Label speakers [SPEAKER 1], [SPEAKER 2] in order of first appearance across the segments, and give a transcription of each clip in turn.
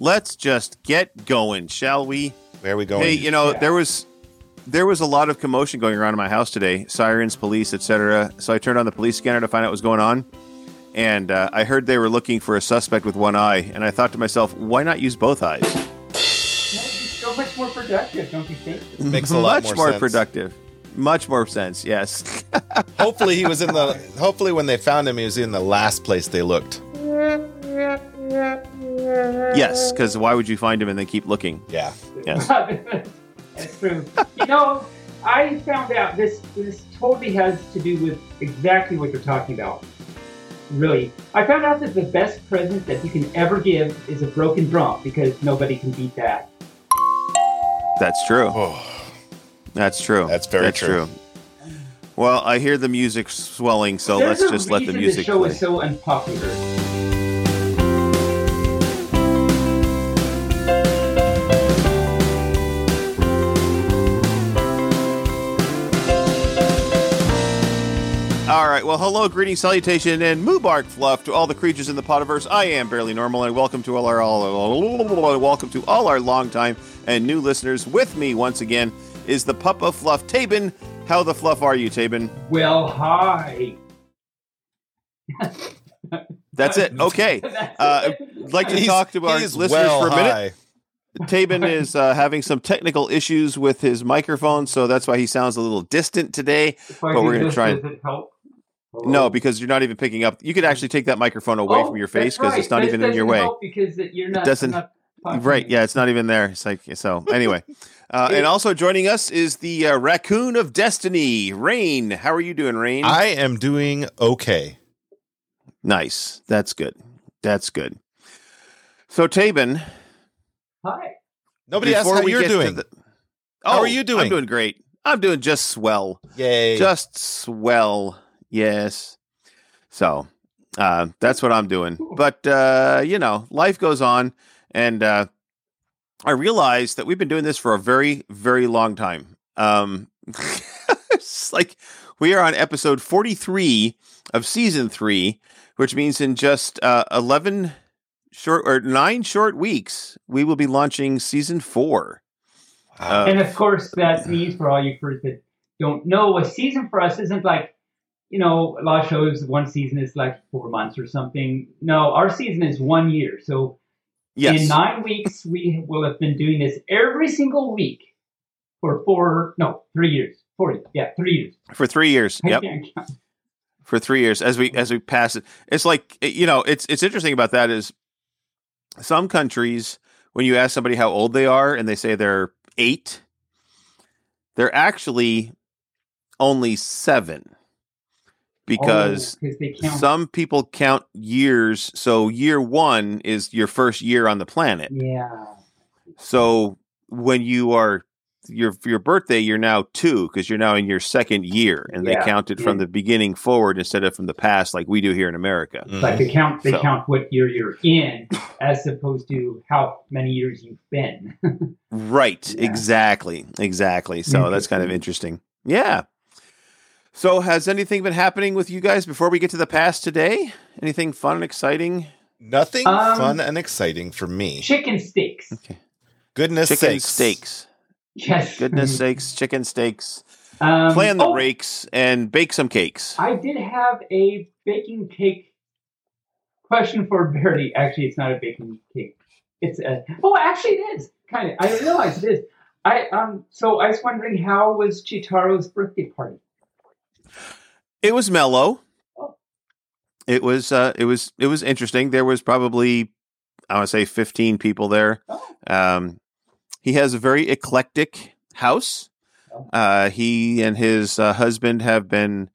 [SPEAKER 1] let's just get going, shall we?
[SPEAKER 2] Where are we going?
[SPEAKER 1] Hey, you know,
[SPEAKER 3] Yeah.
[SPEAKER 1] there was there was a lot of commotion going around in my house today, sirens, police, etc. So I turned on the police scanner to find out what was going on, and uh, I heard they were looking for a suspect with one eye, and I thought to myself, why not use both eyes?
[SPEAKER 3] so much more productive, don't you think?
[SPEAKER 2] it Makes a lot
[SPEAKER 1] Much
[SPEAKER 2] more
[SPEAKER 1] more
[SPEAKER 2] sense.
[SPEAKER 1] productive. Much more sense. Yes.
[SPEAKER 2] hopefully he was in the. Hopefully when they found him, he was in the last place they looked.
[SPEAKER 1] Yes. Because why would you find him and then keep looking?
[SPEAKER 2] Yeah.
[SPEAKER 1] Yes.
[SPEAKER 3] That's true. You know, I found out this this totally has to do with exactly what you're talking about. Really, I found out that the best present that you can ever give is a broken drum because nobody can beat that.
[SPEAKER 1] That's true.
[SPEAKER 2] Oh,
[SPEAKER 1] That's true.
[SPEAKER 2] That's very true.
[SPEAKER 1] Well, I hear the music swelling, so
[SPEAKER 3] There's
[SPEAKER 1] let's just let the
[SPEAKER 3] reason
[SPEAKER 1] music
[SPEAKER 3] show
[SPEAKER 1] play.
[SPEAKER 3] is so unpopular.
[SPEAKER 1] Right. Well, hello, greeting, salutation, and Moobarkfluff to all the creatures in the potiverse. I am Bearly Normal, and welcome to all our all welcome to all our longtime and new listeners. With me once again is the pup of fluff, Taebyn. How the fluff are you, Taebyn?
[SPEAKER 3] Well, hi.
[SPEAKER 1] That's it. Okay. Uh. I'd like to
[SPEAKER 2] He's-
[SPEAKER 1] talk to our listeners
[SPEAKER 2] well
[SPEAKER 1] for a minute.
[SPEAKER 2] high.
[SPEAKER 1] Taebyn is uh, having some technical issues with his microphone, so that's why he sounds a little distant today. But we're gonna try and-
[SPEAKER 3] does it help? Hello?
[SPEAKER 1] No, because you're not even picking up. You could actually take that microphone away
[SPEAKER 3] Oh,
[SPEAKER 1] from your face because
[SPEAKER 3] right.
[SPEAKER 1] it's not
[SPEAKER 3] This
[SPEAKER 1] even in your way.
[SPEAKER 3] Because it- you're not.
[SPEAKER 1] doesn't-
[SPEAKER 3] not.
[SPEAKER 1] Right? Yeah, it's not even there. It's like so. Anyway, uh, and also joining us is the uh, raccoon of destiny, Rayne. How are you doing, Rayne?
[SPEAKER 2] I am doing okay.
[SPEAKER 1] nice. That's good. That's good. So Taebyn,
[SPEAKER 3] Hi.
[SPEAKER 2] Nobody asked how you're doing.
[SPEAKER 1] the-
[SPEAKER 2] How
[SPEAKER 1] Oh,
[SPEAKER 2] are you doing?
[SPEAKER 1] I'm doing great. I'm doing just swell.
[SPEAKER 2] Yay!
[SPEAKER 1] Just swell. Yes. So uh, that's what I'm doing. But uh, you know, life goes on, and uh, I realized that we've been doing this for a very, very long time. Um, it's like we are on episode 43 of season three, which means in just uh, 11 short or nine short weeks, we will be launching season four.
[SPEAKER 3] And of course, that means for all you first that don't know, a season for us isn't like, you know, a lot of shows, one season is like four months or something. No, our season is one year. So
[SPEAKER 1] Yes.
[SPEAKER 3] in nine weeks, we will have been doing this every single week for four, no, three years. Four, yeah, three years.
[SPEAKER 1] for three years.
[SPEAKER 3] I
[SPEAKER 1] Yep.
[SPEAKER 3] can't count.
[SPEAKER 1] for three years as we as we pass it. It's like you know, it's it's interesting about that is some countries when you ask somebody how old they are and they say they're eight, they're actually only seven because
[SPEAKER 3] Oh, 'cause they count.
[SPEAKER 1] some people count years. So year one is your first year on the planet.
[SPEAKER 3] yeah.
[SPEAKER 1] So when you are your your birthday, you're now two because you're now in your second year, and they
[SPEAKER 3] Yeah,
[SPEAKER 1] count it from the beginning forward instead of from the past, like we do here in America.
[SPEAKER 2] Mhm.
[SPEAKER 3] Like they count, they
[SPEAKER 1] So-
[SPEAKER 3] count what year you're in, as opposed to how many years you've been.
[SPEAKER 1] Right?
[SPEAKER 3] Yeah.
[SPEAKER 1] Exactly. Exactly. So that's kind of interesting. Yeah. So has anything been happening with you guys before we get to the past today? Anything fun and exciting?
[SPEAKER 2] Nothing
[SPEAKER 3] Um,
[SPEAKER 2] fun and exciting for me.
[SPEAKER 3] Chicken steaks. Okay.
[SPEAKER 2] Goodness
[SPEAKER 1] Chicken
[SPEAKER 2] sakes.
[SPEAKER 1] steaks.
[SPEAKER 3] Yes.
[SPEAKER 1] Goodness sakes, chicken steaks.
[SPEAKER 3] Um,
[SPEAKER 1] Plan the
[SPEAKER 3] oh,
[SPEAKER 1] rakes and bake some cakes.
[SPEAKER 3] I did have a baking cake question for Barry. Actually, it's not a baking cake. It's a. Oh, actually, it is kind of. I realize it is. I um. So I was wondering how was Chitaro's birthday party?
[SPEAKER 1] It was mellow.
[SPEAKER 3] Oh.
[SPEAKER 1] It was uh it was it was interesting. There was probably I want to say 15 people there.
[SPEAKER 3] Oh.
[SPEAKER 1] Um he has a very eclectic house.
[SPEAKER 3] Oh.
[SPEAKER 1] Uh he and his uh, husband have been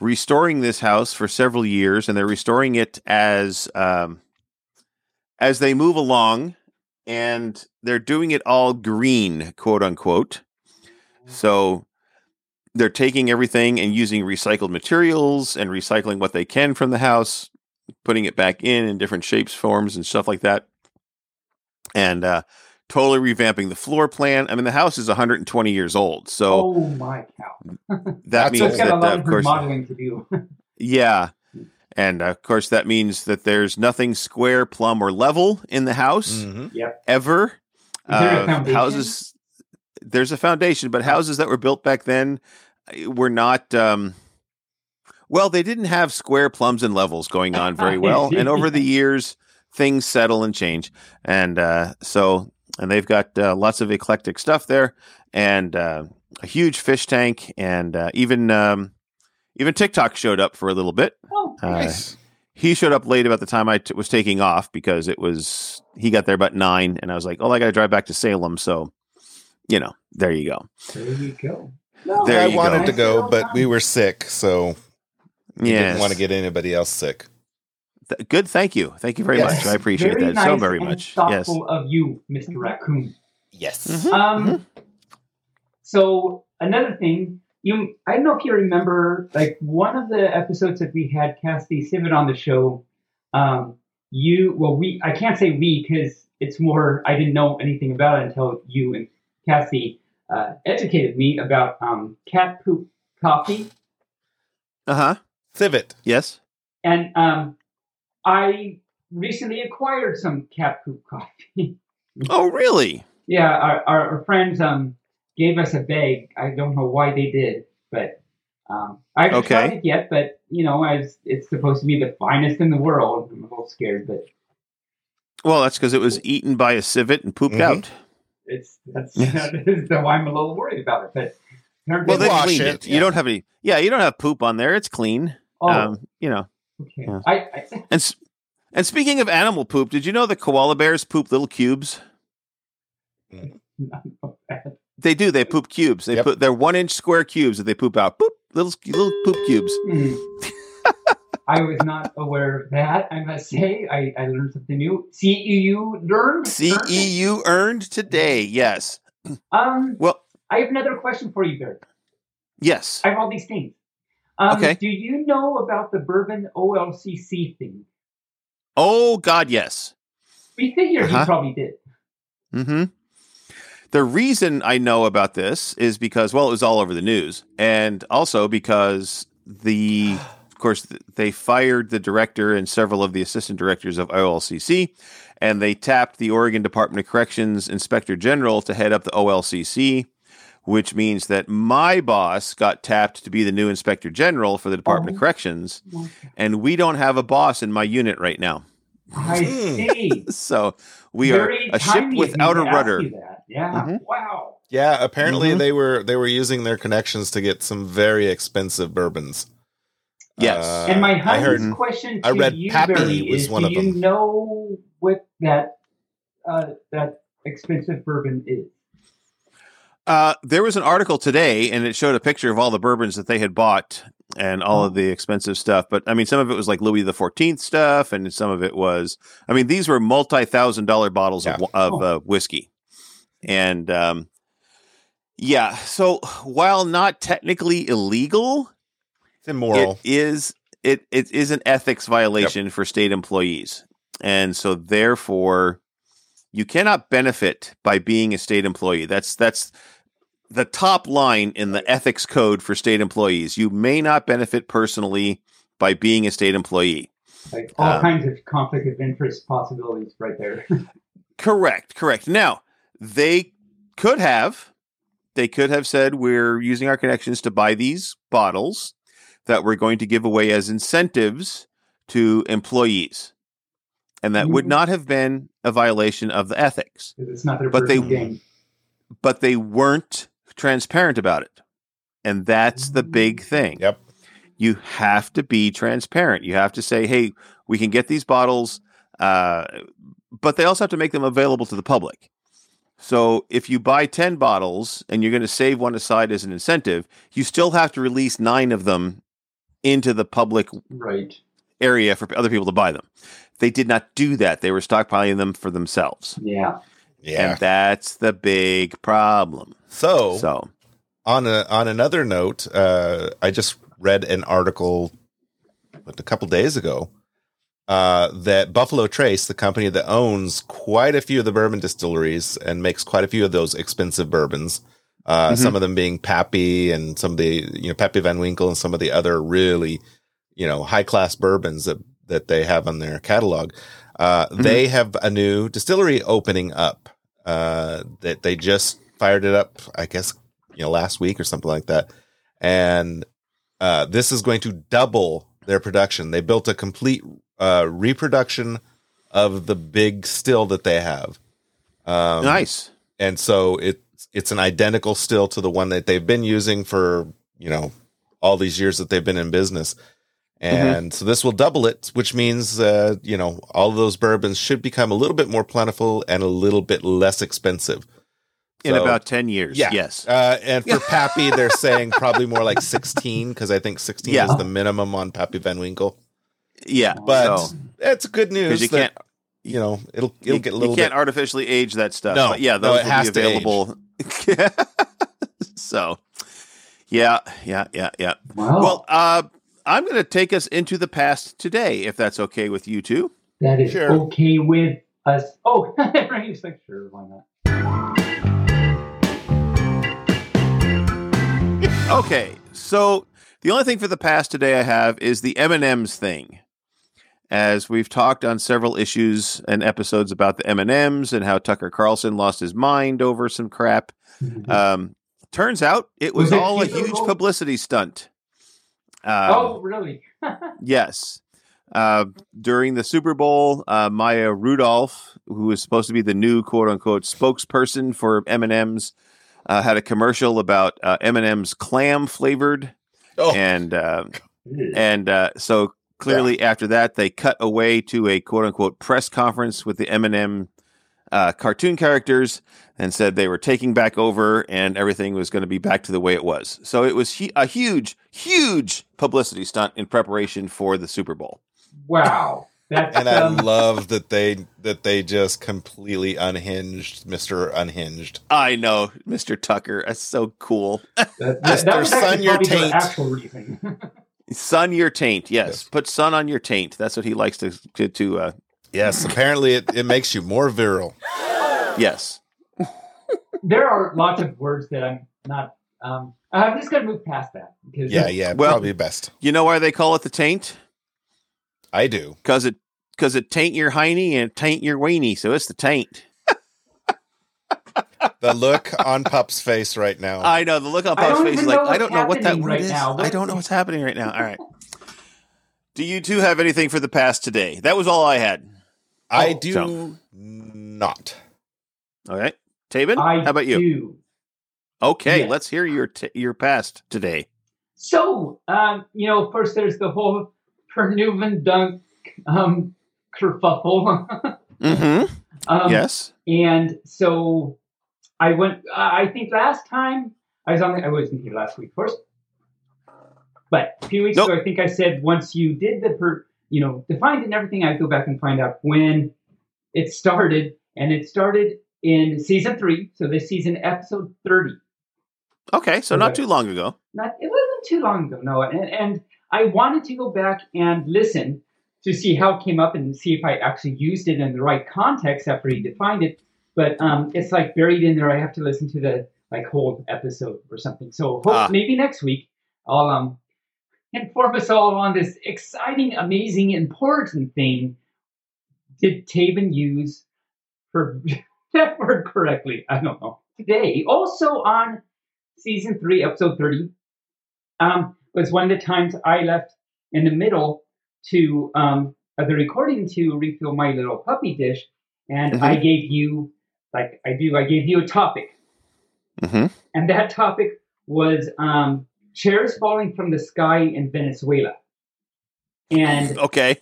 [SPEAKER 1] restoring this house for several years and they're restoring it as um as they move along and they're doing it all green, quote unquote. So they're taking everything and using recycled materials and recycling what they can from the house, putting it back in in different shapes, forms, and stuff like that. And uh, totally revamping the floor plan. I mean, the house is 120 years old, so
[SPEAKER 3] oh my cow!
[SPEAKER 1] that
[SPEAKER 2] That's
[SPEAKER 3] So
[SPEAKER 1] means
[SPEAKER 3] got
[SPEAKER 1] that,
[SPEAKER 3] a lot
[SPEAKER 1] uh,
[SPEAKER 3] of
[SPEAKER 1] of course,
[SPEAKER 3] remodeling to do.
[SPEAKER 1] yeah. And uh, of course, that means that there's nothing square, plumb, or level in the house
[SPEAKER 2] Mhm.
[SPEAKER 1] ever.
[SPEAKER 3] Is there
[SPEAKER 1] Uh,
[SPEAKER 3] foundation?
[SPEAKER 1] houses, there's a foundation, but houses that were built back then were not. Um, well, they didn't have square plums and levels going on very well, and over the years, things settle and change, and uh, so and they've got uh, lots of eclectic stuff there, and uh, a huge fish tank, and uh, even um, even TikTok showed up for a little bit.
[SPEAKER 3] Oh,
[SPEAKER 1] Uh,
[SPEAKER 2] Nice.
[SPEAKER 1] he showed up late about the time I t- was taking off because it was he got there about nine, and I was like, "Oh, I got to drive back to Salem." So, you know, there you go.
[SPEAKER 3] there you go. No,
[SPEAKER 1] There
[SPEAKER 2] I
[SPEAKER 1] you
[SPEAKER 2] wanted
[SPEAKER 1] go.
[SPEAKER 2] to go, but we were sick, so we
[SPEAKER 1] Yeah,
[SPEAKER 2] didn't want to get anybody else sick.
[SPEAKER 1] Th- good. Thank you. Thank you very
[SPEAKER 2] Yes.
[SPEAKER 1] much. I appreciate
[SPEAKER 3] very
[SPEAKER 1] that
[SPEAKER 3] nice
[SPEAKER 1] so very
[SPEAKER 3] and
[SPEAKER 1] much. Yes.
[SPEAKER 3] Of you, Mr. Raccoon.
[SPEAKER 2] Yes.
[SPEAKER 1] Mhm.
[SPEAKER 3] Um, so another thing, you I don't know if you remember, like one of the episodes that we had Cassidy Civet on the show. Um, you well, we I can't say we because it's more I didn't know anything about it until you and Cassie uh, educated me about um, cat poop coffee,
[SPEAKER 1] Uh huh.
[SPEAKER 2] Civet.
[SPEAKER 1] Yes.
[SPEAKER 3] and um, I recently acquired some cat poop coffee.
[SPEAKER 1] Oh, really?
[SPEAKER 3] Yeah, our, our, our friends um gave us a bag. I don't know why they did, but um, I haven't
[SPEAKER 1] Okay.
[SPEAKER 3] tried it yet. But you know, as it's supposed to be the finest in the world, I'm a little scared, but
[SPEAKER 1] Well, that's because it was eaten by a civet and pooped
[SPEAKER 2] Mhm.
[SPEAKER 1] out.
[SPEAKER 3] It's that's
[SPEAKER 1] Yes.
[SPEAKER 3] why I'm a little worried about it. But
[SPEAKER 1] Well, they
[SPEAKER 2] wash
[SPEAKER 1] cleaned
[SPEAKER 2] it,
[SPEAKER 1] it.
[SPEAKER 2] yeah.
[SPEAKER 1] You don't have any. Yeah, you don't have poop on there. It's clean.
[SPEAKER 3] oh,
[SPEAKER 1] Um, you know.
[SPEAKER 3] okay.
[SPEAKER 1] yeah.
[SPEAKER 3] I, I
[SPEAKER 1] And and speaking of animal poop, did you know that koala bears poop little cubes? They do. They poop cubes. They
[SPEAKER 2] Yep.
[SPEAKER 1] put they're one inch square cubes that they poop out. Poop little little poop cubes.
[SPEAKER 3] I was not aware of that. I must say, I, I learned something new. CEU learned.
[SPEAKER 1] CEU earned today. Yes.
[SPEAKER 3] Um,
[SPEAKER 1] Well,
[SPEAKER 3] I have another question for you, Barry.
[SPEAKER 1] yes.
[SPEAKER 3] I have all these things. Um,
[SPEAKER 1] Okay.
[SPEAKER 3] Do you know about the bourbon OLCC thing?
[SPEAKER 1] Oh God, yes.
[SPEAKER 3] We figured
[SPEAKER 1] Uh-huh.
[SPEAKER 3] you probably did.
[SPEAKER 1] hmm The reason I know about this is because, well, it was all over the news, and also because the, of course, they fired the director and several of the assistant directors of OLCC, and they tapped the Oregon Department of Corrections Inspector General to head up the OLCC, which means that my boss got tapped to be the new Inspector General for the Department
[SPEAKER 3] Oh.
[SPEAKER 1] of Corrections, and we don't have a boss in my unit right now.
[SPEAKER 3] I see.
[SPEAKER 1] So we
[SPEAKER 3] Very
[SPEAKER 1] are a ship
[SPEAKER 3] timely of me
[SPEAKER 1] without a rudder.
[SPEAKER 3] you that. Yeah.
[SPEAKER 1] Mhm.
[SPEAKER 3] Wow.
[SPEAKER 2] Yeah, apparently
[SPEAKER 1] Mhm.
[SPEAKER 2] they were they were using their connections to get some very expensive bourbons.
[SPEAKER 1] Yes.
[SPEAKER 2] Uh,
[SPEAKER 3] and my
[SPEAKER 2] I heard
[SPEAKER 3] husband's question to
[SPEAKER 2] I read
[SPEAKER 3] you,
[SPEAKER 2] Pappy
[SPEAKER 3] Barry,
[SPEAKER 2] was
[SPEAKER 3] is:
[SPEAKER 2] one
[SPEAKER 3] Do
[SPEAKER 2] of
[SPEAKER 3] you
[SPEAKER 2] them.
[SPEAKER 3] know what that uh, that expensive bourbon is?
[SPEAKER 1] Uh, there was an article today, and it showed a picture of all the bourbons that they had bought and all of the expensive stuff. But I mean, some of it was like Louis the Fourteenth stuff, and some of it was. I mean, these were multi-thousand dollar bottles of,
[SPEAKER 2] Yeah.
[SPEAKER 1] of
[SPEAKER 3] Oh.
[SPEAKER 1] uh, whiskey, and um, yeah. So while not technically illegal,
[SPEAKER 2] It's immoral.
[SPEAKER 1] it is it it is an ethics violation for state employees, and so therefore, you cannot benefit by being a state employee. That's that's the top line in the ethics code for state employees. You may not benefit personally by being a state employee.
[SPEAKER 3] Like all
[SPEAKER 1] Um,
[SPEAKER 3] kinds of conflict of interest possibilities right there.
[SPEAKER 1] Correct, correct. Now, they could have they could have said we're using our connections to buy these bottles that we're going to give away as incentives to employees. And that would
[SPEAKER 3] Mhm.
[SPEAKER 1] not have been a violation of the ethics.
[SPEAKER 3] it's not their
[SPEAKER 1] But they-
[SPEAKER 3] game.
[SPEAKER 1] But they weren't transparent about it. And that's the big thing.
[SPEAKER 2] Yep.
[SPEAKER 1] you have to be transparent. You have to say, hey, we can get these bottles, uh, but they also have to make them available to the public. So if you buy 10 bottles and you're going to save one aside as an incentive, you still have to release nine of them into the public
[SPEAKER 3] Right.
[SPEAKER 1] area for other people to buy them. They did not do that. They were stockpiling them for themselves.
[SPEAKER 3] Yeah.
[SPEAKER 2] yeah.
[SPEAKER 1] And that's the big problem.
[SPEAKER 2] So,
[SPEAKER 1] So,
[SPEAKER 2] on a on another note, uh, I just read an article what, a couple days ago uh, that Buffalo Trace, the company that owns quite a few of the bourbon distilleries and makes quite a few of those expensive bourbons, uh,
[SPEAKER 1] Mhm.
[SPEAKER 2] some of them being Pappy and some of the you know Pappy Van Winkle and some of the other really you know, high class bourbons that, that they have on their catalog. Uh,
[SPEAKER 1] Mhm.
[SPEAKER 2] they have a new distillery opening up, uh, that they just fired it up, I guess, you know, last week or something like that. And, uh, this is going to double their production. They built a complete, uh, reproduction of the big still that they have. Um,
[SPEAKER 1] nice.
[SPEAKER 2] and so it's it's an identical still to the one that they've been using for you know all these years that they've been in business and so this will double it which means uh you know all of those bourbons should become a little bit more plentiful and a little bit less expensive
[SPEAKER 1] In about 10 years.
[SPEAKER 2] Yeah.
[SPEAKER 1] Yes.
[SPEAKER 2] uh and for pappy they're saying probably more like 16 because i think 16
[SPEAKER 1] Yeah.
[SPEAKER 2] is the minimum on pappy van winkle
[SPEAKER 1] Yeah.
[SPEAKER 2] but
[SPEAKER 1] so,
[SPEAKER 2] it's good news
[SPEAKER 1] because you
[SPEAKER 2] that,
[SPEAKER 1] can't
[SPEAKER 2] you know it'll it'll
[SPEAKER 1] you,
[SPEAKER 2] get a little you
[SPEAKER 1] can't
[SPEAKER 2] bit
[SPEAKER 1] artificially age that stuff.
[SPEAKER 2] No,
[SPEAKER 1] but yeah,
[SPEAKER 2] no,
[SPEAKER 1] those
[SPEAKER 2] it
[SPEAKER 1] will
[SPEAKER 2] has
[SPEAKER 1] be available. so, yeah, yeah, yeah, yeah.
[SPEAKER 3] Wow.
[SPEAKER 1] Well, uh, I'm going to take us into the past today, if that's okay with you two.
[SPEAKER 3] that is
[SPEAKER 2] sure.
[SPEAKER 3] okay with us. Oh, Ryan's like, sure, why not?
[SPEAKER 1] Okay, so the only thing for the past today I have is the M and M's thing. As we've talked on several issues and episodes about the M and M's and how Tucker Carlson lost his mind over some crap. Um, turns out it was,
[SPEAKER 3] Was it
[SPEAKER 1] all a huge
[SPEAKER 3] Bowl?
[SPEAKER 1] publicity stunt. Um,
[SPEAKER 3] oh, really?
[SPEAKER 1] Yes. Uh, during the Super Bowl, uh, Maya Rudolph, who was supposed to be the new "quote unquote" spokesperson for M and M's, uh, had a commercial about uh, M and M's clam flavored,
[SPEAKER 2] oh
[SPEAKER 1] and uh, and uh, so clearly after that they cut away to a "quote unquote" press conference with the M and M uh, cartoon characters and said they were taking back over and everything was going to be back to the way it was. So it was hu- a huge, huge publicity stunt in preparation for the Super Bowl.
[SPEAKER 3] wow. That's
[SPEAKER 2] and I
[SPEAKER 3] um,
[SPEAKER 2] love that they that they just completely unhinged Mister Unhinged.
[SPEAKER 1] I know, Mr. Tucker. That's so cool.
[SPEAKER 3] that, that,
[SPEAKER 2] Mr.
[SPEAKER 3] that was
[SPEAKER 2] Sun
[SPEAKER 3] actually
[SPEAKER 2] Your
[SPEAKER 3] probably
[SPEAKER 2] Taint.
[SPEAKER 3] actual reason.
[SPEAKER 1] sun your taint. Yes.
[SPEAKER 2] Yes.
[SPEAKER 1] Put sun on your taint. That's what he likes to to, to uh
[SPEAKER 2] Yes, apparently it, it makes you more virile.
[SPEAKER 1] yes.
[SPEAKER 3] there are lots of words that I'm not. Um, I'm just gonna move past that because
[SPEAKER 2] Yeah, yeah,
[SPEAKER 1] Well-
[SPEAKER 2] probably best.
[SPEAKER 1] You know why they call it the taint?
[SPEAKER 2] I do.
[SPEAKER 1] Cuz it cuz it taint your hiney and taint your weenie, so it's the taint.
[SPEAKER 2] The look on Pup's face right now.
[SPEAKER 1] I know the look on
[SPEAKER 3] I
[SPEAKER 1] Pop's face is like, I don't know what that word
[SPEAKER 3] right
[SPEAKER 1] is.
[SPEAKER 3] now.
[SPEAKER 1] I don't know what's happening right now. All right. Do you two have anything for the past today? That was all I had.
[SPEAKER 2] I
[SPEAKER 3] Oh,
[SPEAKER 2] do
[SPEAKER 1] so-
[SPEAKER 2] not.
[SPEAKER 1] All right. Taebyn,
[SPEAKER 3] I
[SPEAKER 1] how about you?
[SPEAKER 3] do.
[SPEAKER 1] Okay,
[SPEAKER 3] Yes.
[SPEAKER 1] let's hear your t- your past today.
[SPEAKER 3] So, um, you know, of course, there's the whole Pernuven dunk um, kerfuffle.
[SPEAKER 1] Mhm.
[SPEAKER 3] um,
[SPEAKER 1] yes.
[SPEAKER 3] And so I went, uh, I think last time I was on, I wasn't here last week, of course. But a few weeks
[SPEAKER 1] Nope.
[SPEAKER 3] ago, I think I said once you did the, per, you know, defined it and everything, I'd go back and find out when it started. And it started in season three. So this season, episode 30.
[SPEAKER 1] Okay, so not
[SPEAKER 3] Okay.
[SPEAKER 1] too long ago.
[SPEAKER 3] not it wasn't too long ago no and, and i wanted to go back and listen to see how it came up and see if i actually used it in the right context after he defined it but um, it's like buried in there i have to listen to the like whole episode or something so hope
[SPEAKER 1] Ah.
[SPEAKER 3] maybe next week i'll um inform us all on this exciting amazing important thing did Taebyn use her that word correctly i don't know today also on season three, episode 30, um, was one of the times I left in the middle to um, of the recording to refill my little puppy dish, and
[SPEAKER 1] Mhm.
[SPEAKER 3] I gave you, like I do, I gave you a topic,
[SPEAKER 1] Mm-hmm.
[SPEAKER 3] and that topic was um, chairs falling from the sky in Venezuela, and
[SPEAKER 1] Okay.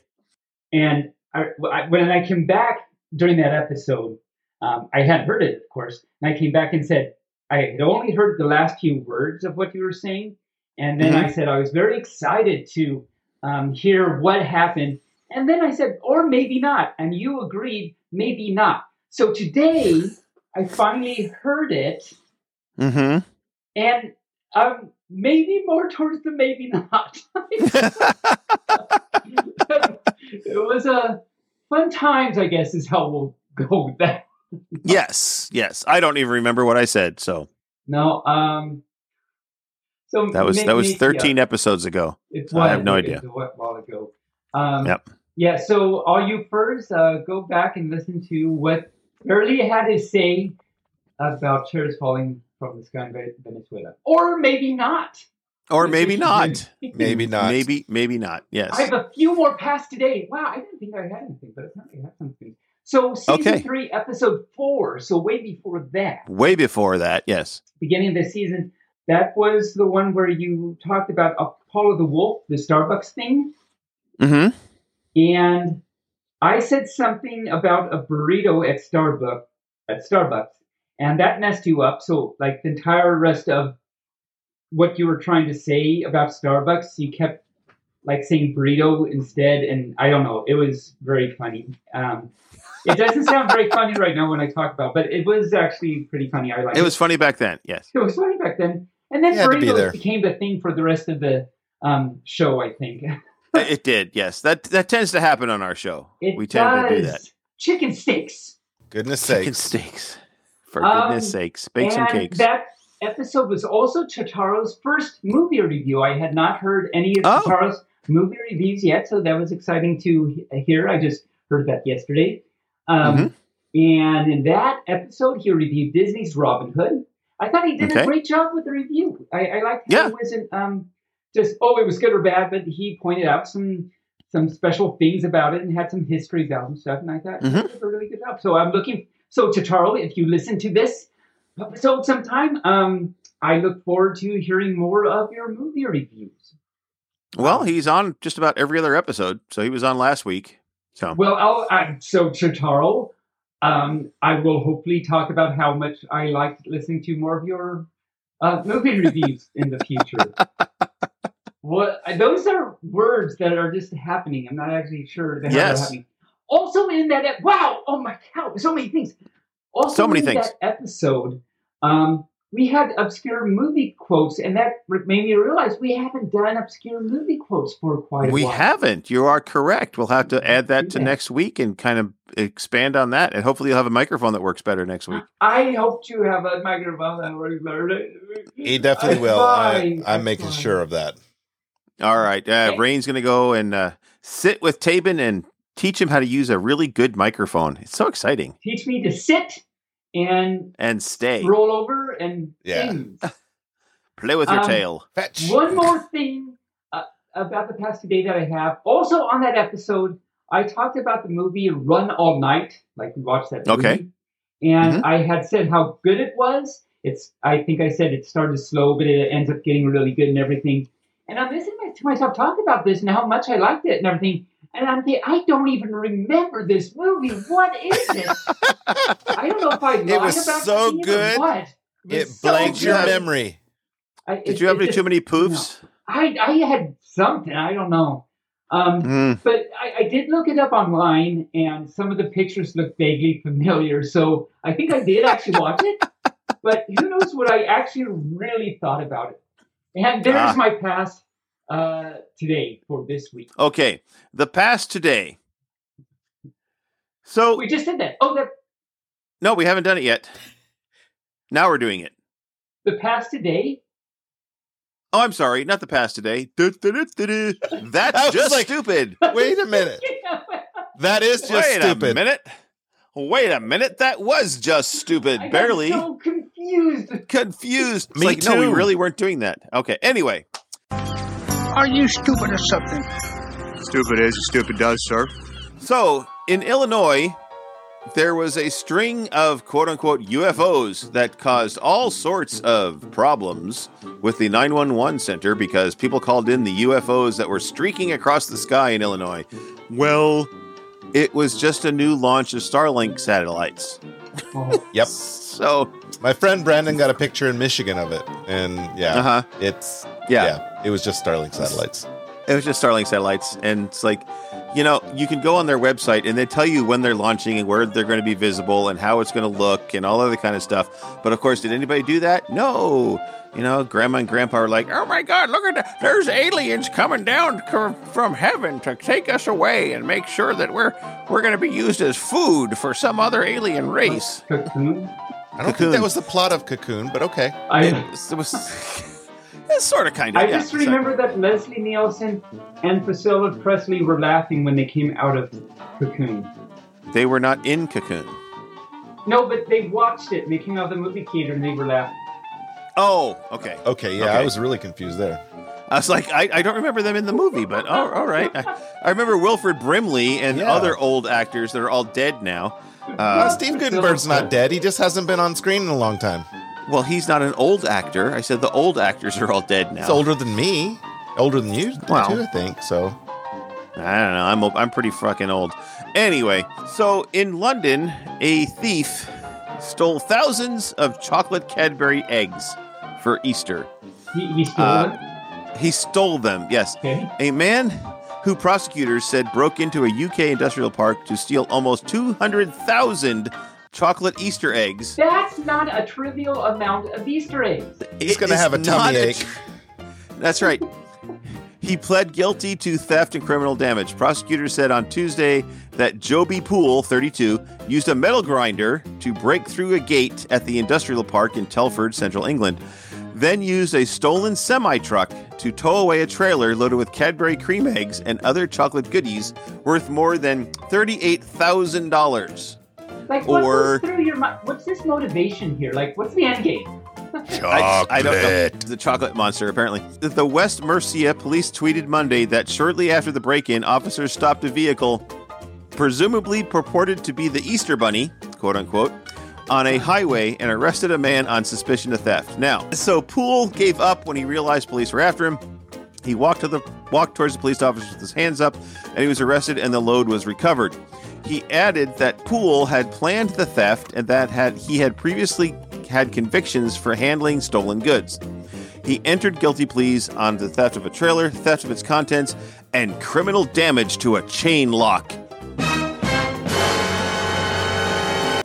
[SPEAKER 3] and I, I- when I came back during that episode, um, I hadn't heard it, of course. And I came back and said, I had only heard the last few words of what you were saying. And then I said, I was very excited to um, hear what happened. And then I said, or maybe not. And you agreed, maybe not. So today, I finally heard it.
[SPEAKER 1] Mm-hmm.
[SPEAKER 3] And um, maybe more towards the maybe not. it was a fun times, I guess, is how we'll go with that.
[SPEAKER 1] yes, yes. I don't even remember what I said. So
[SPEAKER 3] No, um, So
[SPEAKER 1] That was that was
[SPEAKER 3] ma-
[SPEAKER 1] 13 episodes ago.
[SPEAKER 3] Yeah,
[SPEAKER 1] I have no idea.
[SPEAKER 3] A while ago. Um,
[SPEAKER 1] Yep.
[SPEAKER 3] Yeah. So all you furs, uh, go back and listen to what Early had a say about chairs falling from the sky in Venezuela, or maybe not.
[SPEAKER 1] Or maybe not.
[SPEAKER 2] Maybe not.
[SPEAKER 1] Maybe maybe not. Yes.
[SPEAKER 3] I have a few more past today. Wow, I didn't think I had anything, but it's not. I have something. So season
[SPEAKER 1] Okay.
[SPEAKER 3] three, episode four. So way before that,
[SPEAKER 1] Way before that. Yes.
[SPEAKER 3] beginning of the season, that was the one where you talked about Apollo the Wolf, the Starbucks thing,
[SPEAKER 1] Mhm.
[SPEAKER 3] and I said something about a burrito at Starbucks at Starbucks, and that messed you up. So like the entire rest of what you were trying to say about Starbucks, you kept like saying burrito instead, and I don't know. It was very funny. Um, it doesn't sound very funny right now when I talk about, but it was actually pretty funny. I like
[SPEAKER 1] It was funny back then. Yes.
[SPEAKER 3] it was funny back then. And then
[SPEAKER 2] You had to be
[SPEAKER 3] became the thing for the rest of the um, show, I think.
[SPEAKER 1] it did. Yes. That that tends to happen on our show.
[SPEAKER 3] It
[SPEAKER 1] we tend
[SPEAKER 3] does.
[SPEAKER 1] to do that.
[SPEAKER 3] Chicken steaks.
[SPEAKER 2] Goodness
[SPEAKER 1] Chicken
[SPEAKER 2] sakes.
[SPEAKER 1] steaks. For
[SPEAKER 3] Um,
[SPEAKER 1] goodness sakes. Bake some
[SPEAKER 3] and
[SPEAKER 1] cakes.
[SPEAKER 3] that episode was also Chotaro's first movie review. I had not heard any of
[SPEAKER 1] Oh.
[SPEAKER 3] Chotaro's movie reviews yet, so that was exciting to he- hear. I just heard that yesterday. Um,
[SPEAKER 1] Mm-hmm.
[SPEAKER 3] And in that episode, he reviewed Disney's Robin Hood. I thought he did
[SPEAKER 1] Okay.
[SPEAKER 3] a great job with the review. I, I liked how
[SPEAKER 1] Yeah.
[SPEAKER 3] it wasn't um, just oh, it was good or bad, but he pointed out some some special things about it and had some history about it and stuff. And I thought
[SPEAKER 1] Mhm.
[SPEAKER 3] did a really good job. So I'm looking. So Chitaro, if you listen to this episode sometime, um, I look forward to hearing more of your movie reviews.
[SPEAKER 1] well, he's on just about every other episode. So he was on last week. So
[SPEAKER 3] Well, I'll, I, so Chitaro, um, I will hopefully talk about how much I liked listening to more of your uh, movie reviews in the future. What those are words that are just happening. I'm not actually sure that
[SPEAKER 1] Yes.
[SPEAKER 3] they're happening. Also in that ep- wow, oh my god, so many things. Also
[SPEAKER 1] So many
[SPEAKER 3] in
[SPEAKER 1] things.
[SPEAKER 3] that episode, um, we had obscure movie quotes, and that made me realize we haven't done obscure movie quotes for quite a
[SPEAKER 1] we
[SPEAKER 3] while.
[SPEAKER 1] We haven't. You are correct. We'll have to add that to
[SPEAKER 3] Yeah.
[SPEAKER 1] next week and kind of expand on that. And hopefully you'll have a microphone that works better next week.
[SPEAKER 3] I hope to have a microphone that works better.
[SPEAKER 2] He definitely
[SPEAKER 3] I
[SPEAKER 2] will. I,
[SPEAKER 3] tried, I
[SPEAKER 2] I'm making
[SPEAKER 3] tried.
[SPEAKER 2] sure of that.
[SPEAKER 1] All right. Uh,
[SPEAKER 3] Okay.
[SPEAKER 1] Rayne's going to go and uh, sit with Taebyn and teach him how to use a really good microphone. It's so exciting.
[SPEAKER 3] Teach me to sit and
[SPEAKER 1] And stay.
[SPEAKER 3] roll over and
[SPEAKER 2] Yeah.
[SPEAKER 3] things.
[SPEAKER 1] Play with your
[SPEAKER 3] Um,
[SPEAKER 1] tail.
[SPEAKER 2] Fetch.
[SPEAKER 3] One more thing uh, about the past today that I have. Also on that episode, I talked about the movie Run All Night, like we watched that movie.
[SPEAKER 1] Okay.
[SPEAKER 3] And
[SPEAKER 1] Mhm.
[SPEAKER 3] I had said how good it was. It's I think I said it started slow, but it ends up getting really good and everything. And I'm listening to myself talk about this and how much I liked it and everything. And I'm thinking, I don't even remember this movie. What is it? I don't know if I lied
[SPEAKER 2] It was
[SPEAKER 3] about
[SPEAKER 2] so
[SPEAKER 3] seeing
[SPEAKER 2] good,
[SPEAKER 3] Or what.
[SPEAKER 2] It
[SPEAKER 3] was so
[SPEAKER 2] blanked your memory.
[SPEAKER 3] I-
[SPEAKER 1] Did you have
[SPEAKER 3] it
[SPEAKER 1] any
[SPEAKER 3] just-
[SPEAKER 1] too many poofs?
[SPEAKER 3] I I had something. I don't know. Um,
[SPEAKER 1] Mm.
[SPEAKER 3] but I, I did look it up online, and some of the pictures look vaguely familiar. So I think I did actually watch it. But who knows what I actually really thought about it? And there's
[SPEAKER 1] Ah.
[SPEAKER 3] my pass uh, today for this week.
[SPEAKER 1] Okay. The past today. So,
[SPEAKER 3] We just did that. Oh, that
[SPEAKER 1] no, we haven't done it yet. Now we're doing it.
[SPEAKER 3] the past today.
[SPEAKER 1] Oh, I'm sorry. Not the past today. That's just
[SPEAKER 2] like,
[SPEAKER 1] stupid.
[SPEAKER 2] Wait a minute. That is just
[SPEAKER 1] Wait
[SPEAKER 2] stupid.
[SPEAKER 1] a minute. Wait a minute. That was just stupid.
[SPEAKER 3] I got
[SPEAKER 1] Bearly
[SPEAKER 3] so confused.
[SPEAKER 1] confused. It's
[SPEAKER 2] Me
[SPEAKER 1] like, no, we really weren't doing that. Okay. Anyway,
[SPEAKER 4] Are you stupid or something?
[SPEAKER 5] Stupid is, stupid does, sir.
[SPEAKER 1] so in Illinois, there was a string of quote unquote UFOs that caused all sorts of problems with the 911 center because people called in the UFOs that were streaking across the sky in Illinois. Well, it was just a new launch of Starlink satellites.
[SPEAKER 3] Oh,
[SPEAKER 2] Yep.
[SPEAKER 1] So,
[SPEAKER 2] My friend Brandon got a picture in Michigan of it, and yeah,
[SPEAKER 1] uh huh.
[SPEAKER 2] it's
[SPEAKER 1] Yeah.
[SPEAKER 2] yeah, it was just Starlink satellites.
[SPEAKER 1] It was just Starlink satellites, and it's like, you know, you can go on their website and they tell you when they're launching and where they're going to be visible and how it's going to look and all other kind of stuff. But of course, did anybody do that? No. You know, Grandma and Grandpa are like, "Oh my God, look at that! There's aliens coming down from heaven to take us away and make sure that we're we're going to be used as food for some other alien race."
[SPEAKER 3] Cocoon.
[SPEAKER 2] I don't
[SPEAKER 1] Cocoon.
[SPEAKER 2] think that was the plot of Cocoon, but okay.
[SPEAKER 3] I,
[SPEAKER 1] It was, it was, It's sort of kind of.
[SPEAKER 3] I just remember that Leslie Nielsen and Priscilla Presley were laughing when they came out of Cocoon.
[SPEAKER 1] they were not in Cocoon.
[SPEAKER 3] No, but they watched it. They came out of the movie theater and they were laughing.
[SPEAKER 1] Oh, okay.
[SPEAKER 2] Okay, yeah,
[SPEAKER 1] Okay.
[SPEAKER 2] I was really confused there.
[SPEAKER 1] I was like, I, I don't remember them in the movie, but oh, all right. I, I remember Wilford Brimley and
[SPEAKER 2] Yeah.
[SPEAKER 1] other old actors that are all dead now.
[SPEAKER 2] Uh, Steve Guttenberg's not dead. He just hasn't been on screen in a long time.
[SPEAKER 1] well, he's not an old actor. I said the old actors are all dead now.
[SPEAKER 2] He's older than me. Older than you,
[SPEAKER 1] Well.
[SPEAKER 2] too, I think. So,
[SPEAKER 1] I don't know. I'm I'm pretty fucking old. Anyway, so in London, a thief stole thousands of chocolate Cadbury eggs for Easter.
[SPEAKER 3] He, he stole
[SPEAKER 1] Uh,
[SPEAKER 3] it.
[SPEAKER 1] He stole them. Yes.
[SPEAKER 3] Okay.
[SPEAKER 1] A man who prosecutors said broke into a UK industrial park to steal almost 200,000 chocolate Easter eggs.
[SPEAKER 3] That's not a trivial amount of Easter eggs.
[SPEAKER 2] He's gonna have a tummy
[SPEAKER 1] not
[SPEAKER 2] ache.
[SPEAKER 1] tr- That's right. He pled guilty to theft and criminal damage. Prosecutors said on Tuesday that Joby Poole, 32, used a metal grinder to break through a gate at the industrial park in Telford, central England, then used a stolen semi truck to tow away a trailer loaded with Cadbury cream eggs and other chocolate goodies worth more than $38,000.
[SPEAKER 3] Like, what
[SPEAKER 1] Or-
[SPEAKER 3] goes through your mind? What's this motivation here? Like, what's the end game?
[SPEAKER 1] I, I don't know. The chocolate monster, apparently. The West Mercia police tweeted Monday that shortly after the break in, officers stopped a vehicle, presumably purported to be the Easter Bunny, quote unquote, on a highway and arrested a man on suspicion of theft. Now, so Poole gave up when he realized police were after him. He walked to the walked towards the police officer with his hands up, and he was arrested, and the load was recovered. He added that Poole had planned the theft and that had he had previously had convictions for handling stolen goods. He entered guilty pleas on the theft of a trailer, theft of its contents, and criminal damage to a chain lock.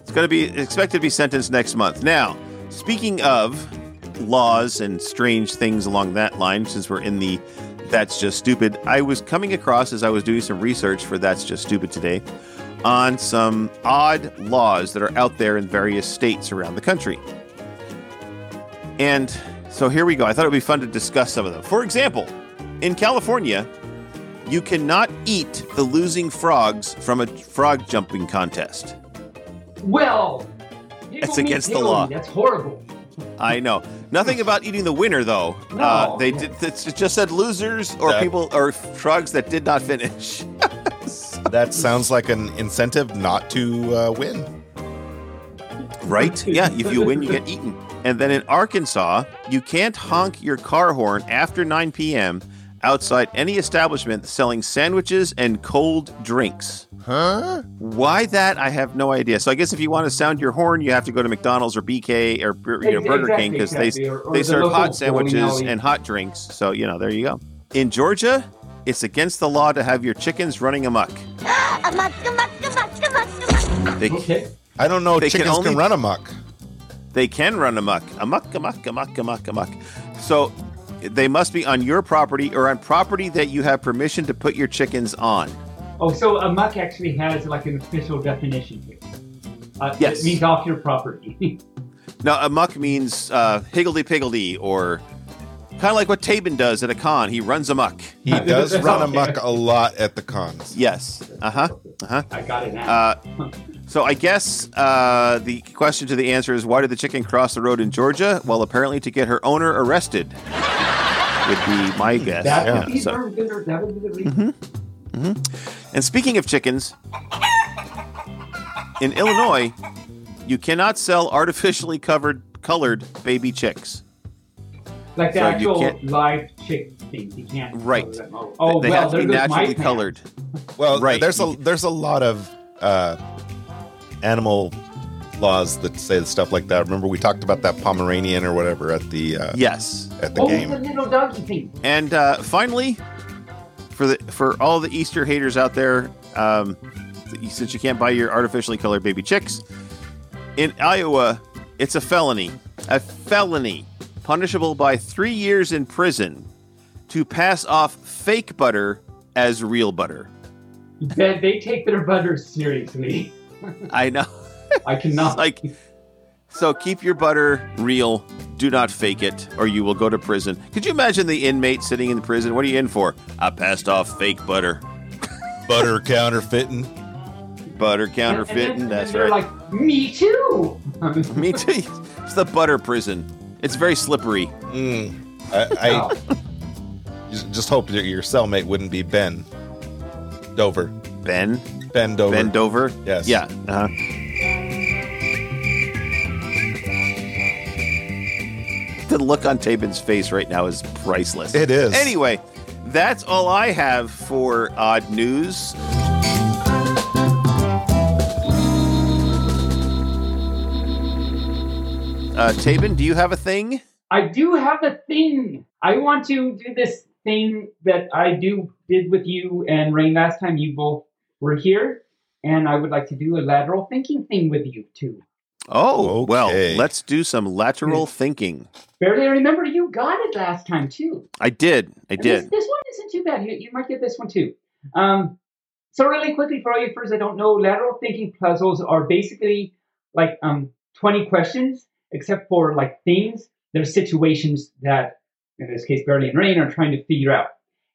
[SPEAKER 1] It's going to be expected to be sentenced next month. Now, speaking of laws and strange things along that line, since we're in the That's Just Stupid, I was coming across as I was doing some research for That's Just Stupid today on some odd laws that are out there in various states around the country. And so here we go. I thought it would be fun to discuss some of them. For example, in California, you cannot eat the losing frogs from a frog jumping contest.
[SPEAKER 3] Well, you
[SPEAKER 1] It's against the law.
[SPEAKER 3] That's horrible.
[SPEAKER 1] I know. Nothing about eating the winner, though.
[SPEAKER 3] No.
[SPEAKER 1] Uh, they did. It just said losers or
[SPEAKER 2] That-
[SPEAKER 1] people or frogs that did not finish.
[SPEAKER 2] that sounds like an incentive not to uh, win.
[SPEAKER 1] right? Yeah. If you win, you get eaten. And then in Arkansas, you can't honk your car horn after 9 p.m. outside any establishment selling sandwiches and cold drinks.
[SPEAKER 2] Huh?
[SPEAKER 1] Why that? I have no idea. So I guess if you want to sound your horn, you have to go to McDonald's or BK or you know,
[SPEAKER 3] Ex-
[SPEAKER 1] Burger
[SPEAKER 3] exactly,
[SPEAKER 1] King because
[SPEAKER 3] exactly.
[SPEAKER 1] they
[SPEAKER 3] Or- or
[SPEAKER 1] they
[SPEAKER 3] the
[SPEAKER 1] serve hot sandwiches and hot drinks. So you know, there you go. In Georgia, it's against the law to have your chickens running amok. amok, amok, amok, amok, They
[SPEAKER 3] Okay.
[SPEAKER 2] I don't know.
[SPEAKER 1] They
[SPEAKER 2] Chickens can,
[SPEAKER 1] only-
[SPEAKER 2] run amok.
[SPEAKER 1] they can run amok, amok, amok, amok, amok, amok. So they must be on your property or on property that you have permission to put your chickens on.
[SPEAKER 3] Oh, so a muck actually has like an official definition here. Uh,
[SPEAKER 1] Yes.
[SPEAKER 3] It means off your property.
[SPEAKER 1] Now, muck means uh, higgledy piggledy, or kind of like what Taebyn does at a con. He runs amok.
[SPEAKER 2] He does run
[SPEAKER 3] okay.
[SPEAKER 2] amok a lot at the cons.
[SPEAKER 1] Yes. Uh huh. Uh huh.
[SPEAKER 3] I got it now.
[SPEAKER 1] Uh, so I guess uh, the question to the answer is why did the chicken cross the road in Georgia? Well, apparently to get her owner arrested would be my guess.
[SPEAKER 3] that
[SPEAKER 1] Yeah,
[SPEAKER 3] would be
[SPEAKER 1] so-
[SPEAKER 3] very good. That would be the reason.
[SPEAKER 1] And speaking of chickens, in Illinois, you cannot sell artificially covered colored baby chicks.
[SPEAKER 3] Like the
[SPEAKER 1] So you
[SPEAKER 3] actual
[SPEAKER 1] can't-
[SPEAKER 3] live chick things. You can't.
[SPEAKER 1] Right.
[SPEAKER 3] Oh, oh,
[SPEAKER 1] they
[SPEAKER 3] well,
[SPEAKER 1] have to be naturally colored.
[SPEAKER 2] Well,
[SPEAKER 1] Right.
[SPEAKER 2] There's a there's a lot of uh, animal laws that say stuff like that. Remember we talked about that Pomeranian or whatever at the uh,
[SPEAKER 1] Yes.
[SPEAKER 2] at the
[SPEAKER 3] Oh,
[SPEAKER 2] game.
[SPEAKER 3] the little doggy thing.
[SPEAKER 1] And uh, finally, for the for all the Easter haters out there, um, since you can't buy your artificially colored baby chicks, in Iowa, it's a felony, a felony, punishable by three years in prison, to pass off fake butter as real butter.
[SPEAKER 3] They, they take their butter seriously.
[SPEAKER 1] I know.
[SPEAKER 3] I cannot.
[SPEAKER 1] like, so keep your butter real. Do not fake it, or you will go to prison. Could you imagine the inmate sitting in prison? What are you in for? I passed off fake butter.
[SPEAKER 2] Butter counterfeiting.
[SPEAKER 1] Butter counterfeiting.
[SPEAKER 3] and then-
[SPEAKER 1] that's
[SPEAKER 3] and
[SPEAKER 1] right.
[SPEAKER 3] like, me too.
[SPEAKER 1] Me too. It's the butter prison. It's very slippery.
[SPEAKER 2] Mm. I, I just- just hope that your cellmate wouldn't be Ben Dover.
[SPEAKER 1] Ben,
[SPEAKER 2] Ben Dover.
[SPEAKER 1] Ben Dover.
[SPEAKER 2] Yes.
[SPEAKER 1] Yeah. Uh-huh. The look on Taebyn's face right now is priceless.
[SPEAKER 2] It is.
[SPEAKER 1] Anyway, that's all I have for odd news. Uh, Taebyn, do you have a thing?
[SPEAKER 3] I do have a thing. I want to do this thing that I do did with you and Rayne last time you both were here, and I would like to do a lateral thinking thing with you too.
[SPEAKER 1] Oh, well, let's do some lateral thinking.
[SPEAKER 3] Bearly remember you got it last time too.
[SPEAKER 1] I did. I
[SPEAKER 3] And
[SPEAKER 1] did.
[SPEAKER 3] this one isn't too bad. You, you might get this one too. Um, so really quickly for all you first that don't know, lateral thinking puzzles are basically like um 20 questions, except for like things. There's situations that, in this case, Bearly and Rayne are trying to figure out.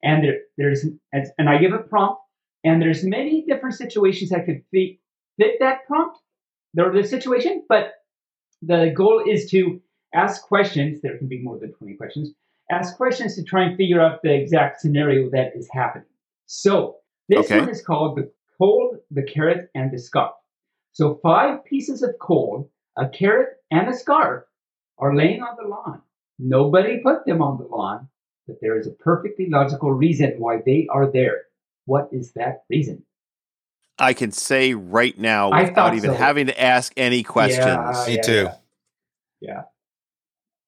[SPEAKER 3] And there, there's and and I give a prompt, and there's many different situations that could fit, fit that prompt. There the situation, but the goal is to ask questions. There can be more than 20 questions ask questions to try and figure out the exact scenario that is happening. So this
[SPEAKER 1] Okay.
[SPEAKER 3] one is called the coal, the carrot, and the scarf. So five pieces of coal, a carrot, and a scarf are laying on the lawn. Nobody put them on the lawn, but there is a perfectly logical reason why they are there. What is that reason?
[SPEAKER 1] I can say right now without even
[SPEAKER 3] so.
[SPEAKER 1] having to ask any questions.
[SPEAKER 3] Yeah,
[SPEAKER 2] Me
[SPEAKER 3] yeah,
[SPEAKER 2] too.
[SPEAKER 3] Yeah.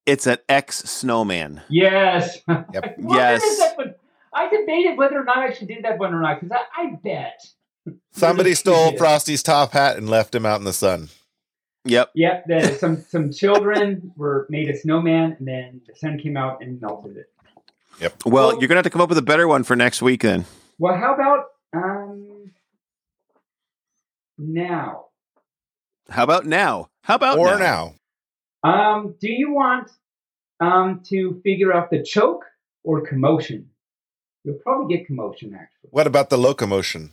[SPEAKER 1] It's an ex snowman.
[SPEAKER 3] Yes.
[SPEAKER 2] Yep.
[SPEAKER 3] What
[SPEAKER 1] Yes.
[SPEAKER 3] is that one? I debated whether or not I should do that one or not because I, I bet.
[SPEAKER 2] Somebody stole. Frosty's top hat and left him out in the sun.
[SPEAKER 1] Yep.
[SPEAKER 3] Yep, the, some some children were made a snowman, and then the sun came out and melted it.
[SPEAKER 1] Well,
[SPEAKER 3] Well-
[SPEAKER 1] you're gonna have to come up with a better one for next week then.
[SPEAKER 3] Well, how about um now?
[SPEAKER 1] How about now? How about
[SPEAKER 2] or
[SPEAKER 1] now?
[SPEAKER 2] now.
[SPEAKER 3] Um, do you want um to figure out the choke or commotion? You'll probably get commotion actually.
[SPEAKER 2] What about the locomotion?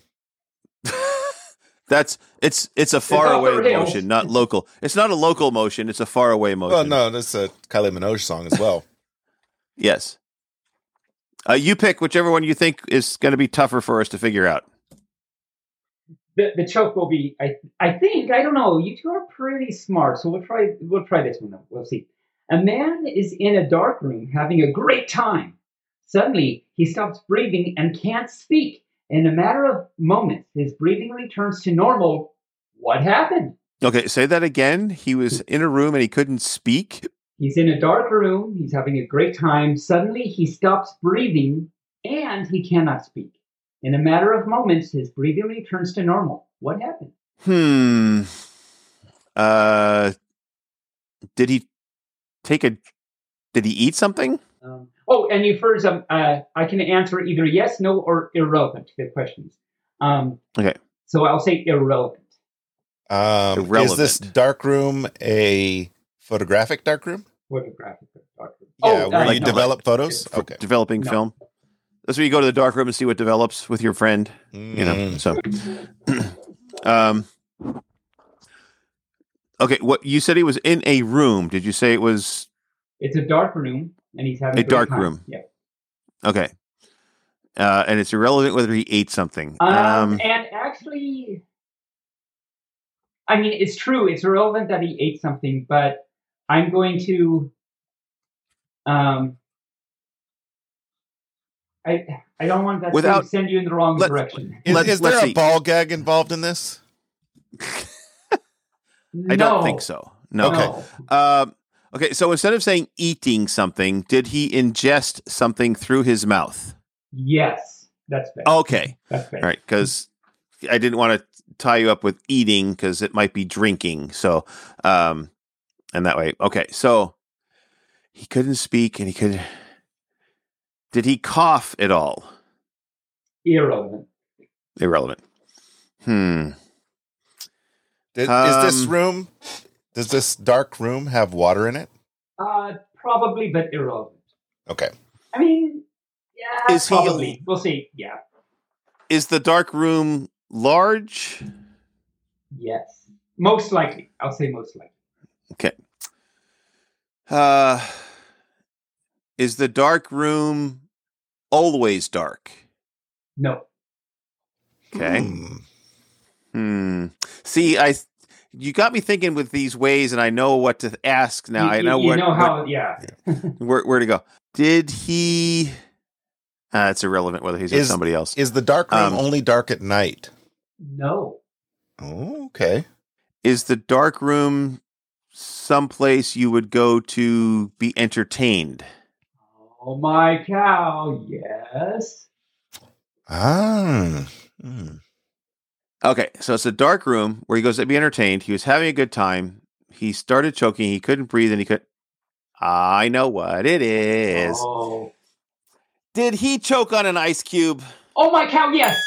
[SPEAKER 1] That's it's it's a far
[SPEAKER 3] off
[SPEAKER 1] away motion, not local. It's not a local motion. It's a far away motion.
[SPEAKER 2] Well, no, that's a Kylie Minogue song as well.
[SPEAKER 1] Yes. Uh, you pick whichever one you think is going to be tougher for us to figure out.
[SPEAKER 3] The the choke will be. I I think I don't know. You two are pretty smart, so we'll try we'll try this one. Though. We'll see. A man is in a dark room having a great time. Suddenly, he stops breathing and can't speak. In a matter of moments, his breathing returns to normal. What happened?
[SPEAKER 1] Okay, say that again. He was in a room and he couldn't speak.
[SPEAKER 3] He's in a dark room. He's having a great time. Suddenly, he stops breathing and he cannot speak. In a matter of moments, his breathing returns to normal. What happened?
[SPEAKER 1] Hmm. Uh, did he take a? Did he eat something?
[SPEAKER 3] Oh, and you first, um, uh, I can answer either yes, no, or irrelevant to the questions. Um,
[SPEAKER 1] Okay.
[SPEAKER 3] So I'll say irrelevant.
[SPEAKER 2] Um, is this dark room a photographic dark room?
[SPEAKER 3] Photographic. dark room.
[SPEAKER 2] Yeah,
[SPEAKER 3] Oh,
[SPEAKER 2] where
[SPEAKER 3] uh,
[SPEAKER 2] you
[SPEAKER 3] no.
[SPEAKER 2] develop photos. Okay.
[SPEAKER 1] Developing
[SPEAKER 3] No.
[SPEAKER 1] film. That's where you go to the dark room and see what develops with your friend. You know.
[SPEAKER 2] Mm.
[SPEAKER 1] So. um. Okay. What you said he was in a room? Did you say it was
[SPEAKER 3] It's a dark room, and he's having
[SPEAKER 1] A
[SPEAKER 3] a,
[SPEAKER 1] dark
[SPEAKER 3] time.
[SPEAKER 1] room.
[SPEAKER 3] Yeah.
[SPEAKER 1] okay? Uh, and it's irrelevant whether he ate something.
[SPEAKER 3] Um,
[SPEAKER 1] Um.
[SPEAKER 3] and actually, I mean, it's true. It's irrelevant that he ate something, but I'm going to. Um, I I don't want that
[SPEAKER 1] Without-
[SPEAKER 3] to send you in the wrong
[SPEAKER 1] let-
[SPEAKER 3] direction.
[SPEAKER 2] Is,
[SPEAKER 1] Let's-
[SPEAKER 2] is there
[SPEAKER 1] let's
[SPEAKER 2] a ball gag involved in this?
[SPEAKER 1] I don't think so. No.
[SPEAKER 2] Okay.
[SPEAKER 3] No.
[SPEAKER 1] Um, okay, so instead of saying eating something, did he ingest something through his mouth?
[SPEAKER 3] Yes, that's better.
[SPEAKER 1] Okay,
[SPEAKER 3] That's better.
[SPEAKER 1] all right, because I didn't want to tie you up with eating because it might be drinking. So, um, and that way, okay. So he couldn't speak, and he could. Did he cough at all?
[SPEAKER 3] Irrelevant.
[SPEAKER 1] Irrelevant. Hmm.
[SPEAKER 2] Did, is this
[SPEAKER 1] Um,
[SPEAKER 2] room? Does this dark room have water in it?
[SPEAKER 3] Uh, probably, but irrelevant.
[SPEAKER 2] Okay.
[SPEAKER 3] I mean, yeah,
[SPEAKER 1] Is he-
[SPEAKER 3] probably. We'll see. Yeah.
[SPEAKER 1] Is the dark room large?
[SPEAKER 3] Yes. Most likely. I'll say most likely. Okay.
[SPEAKER 1] Uh, is the dark room always dark?
[SPEAKER 3] No.
[SPEAKER 1] Okay.
[SPEAKER 2] Hmm.
[SPEAKER 1] Hmm. See, I you got me thinking with these ways, and I know what to ask now.
[SPEAKER 3] you,
[SPEAKER 1] I know
[SPEAKER 3] you
[SPEAKER 1] what,
[SPEAKER 3] know
[SPEAKER 1] what-
[SPEAKER 3] how. Yeah.
[SPEAKER 1] where where to go. Did he? Uh, it's irrelevant whether he's with somebody else.
[SPEAKER 2] Is the dark room
[SPEAKER 1] Um,
[SPEAKER 2] only dark at night?
[SPEAKER 3] No.
[SPEAKER 2] Oh, okay.
[SPEAKER 1] Is the dark room someplace you would go to be entertained?
[SPEAKER 3] Oh my cow. Yes.
[SPEAKER 2] Ah. Hmm.
[SPEAKER 1] Okay, so it's a dark room where he goes to be entertained. He was having a good time. He started choking. He couldn't breathe, and he could. I know what it is.
[SPEAKER 3] Oh.
[SPEAKER 1] Did he choke on an ice cube?
[SPEAKER 3] Oh my cow. Yes.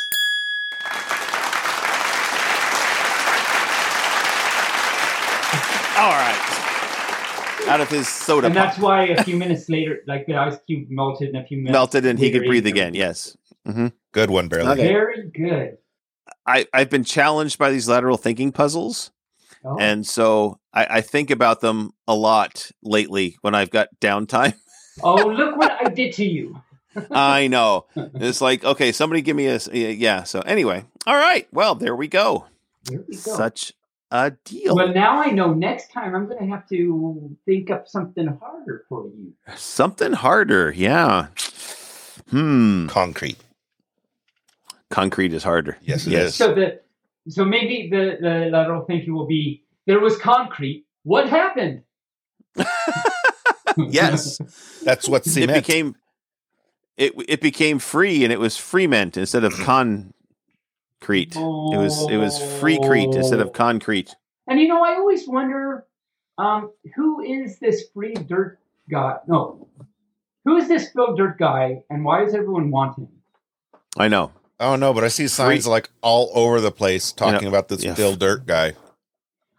[SPEAKER 1] All right. Out of his soda
[SPEAKER 3] And
[SPEAKER 1] pop.
[SPEAKER 3] that's why a few minutes later, like the ice cube melted in a few minutes.
[SPEAKER 1] melted and he could breathe again. Yes. Mm-hmm.
[SPEAKER 2] Good one, Bearly.
[SPEAKER 1] Okay.
[SPEAKER 3] Very good.
[SPEAKER 1] I, I've been challenged by these lateral thinking puzzles.
[SPEAKER 3] Oh.
[SPEAKER 1] And so I, I think about them a lot lately when I've got downtime.
[SPEAKER 3] oh, look what I did to you.
[SPEAKER 1] I know. It's like, okay, somebody give me a. yeah. So anyway, all right. Well, there we go.
[SPEAKER 3] There we go.
[SPEAKER 1] Such a deal.
[SPEAKER 3] Well, now I know next time I'm going to have to think up something harder for you.
[SPEAKER 1] Something harder. Yeah. Hmm.
[SPEAKER 2] Concrete.
[SPEAKER 1] Concrete is harder.
[SPEAKER 2] Yes, it
[SPEAKER 1] Yes.
[SPEAKER 2] is.
[SPEAKER 3] So the so maybe the the lateral thinking will be there was concrete. What happened?
[SPEAKER 1] Yes.
[SPEAKER 2] That's what
[SPEAKER 1] it became it it became free and it was freement instead of concrete. It was it was freecrete instead of concrete.
[SPEAKER 3] And you know, I always wonder, um, who is this free dirt guy? No, who is this Phil Dirt guy, and why does everyone want him?
[SPEAKER 1] I know.
[SPEAKER 2] Oh know, but I see signs like all over the place talking
[SPEAKER 1] Yeah.
[SPEAKER 2] about this
[SPEAKER 1] Yeah.
[SPEAKER 2] Phil Dirt guy.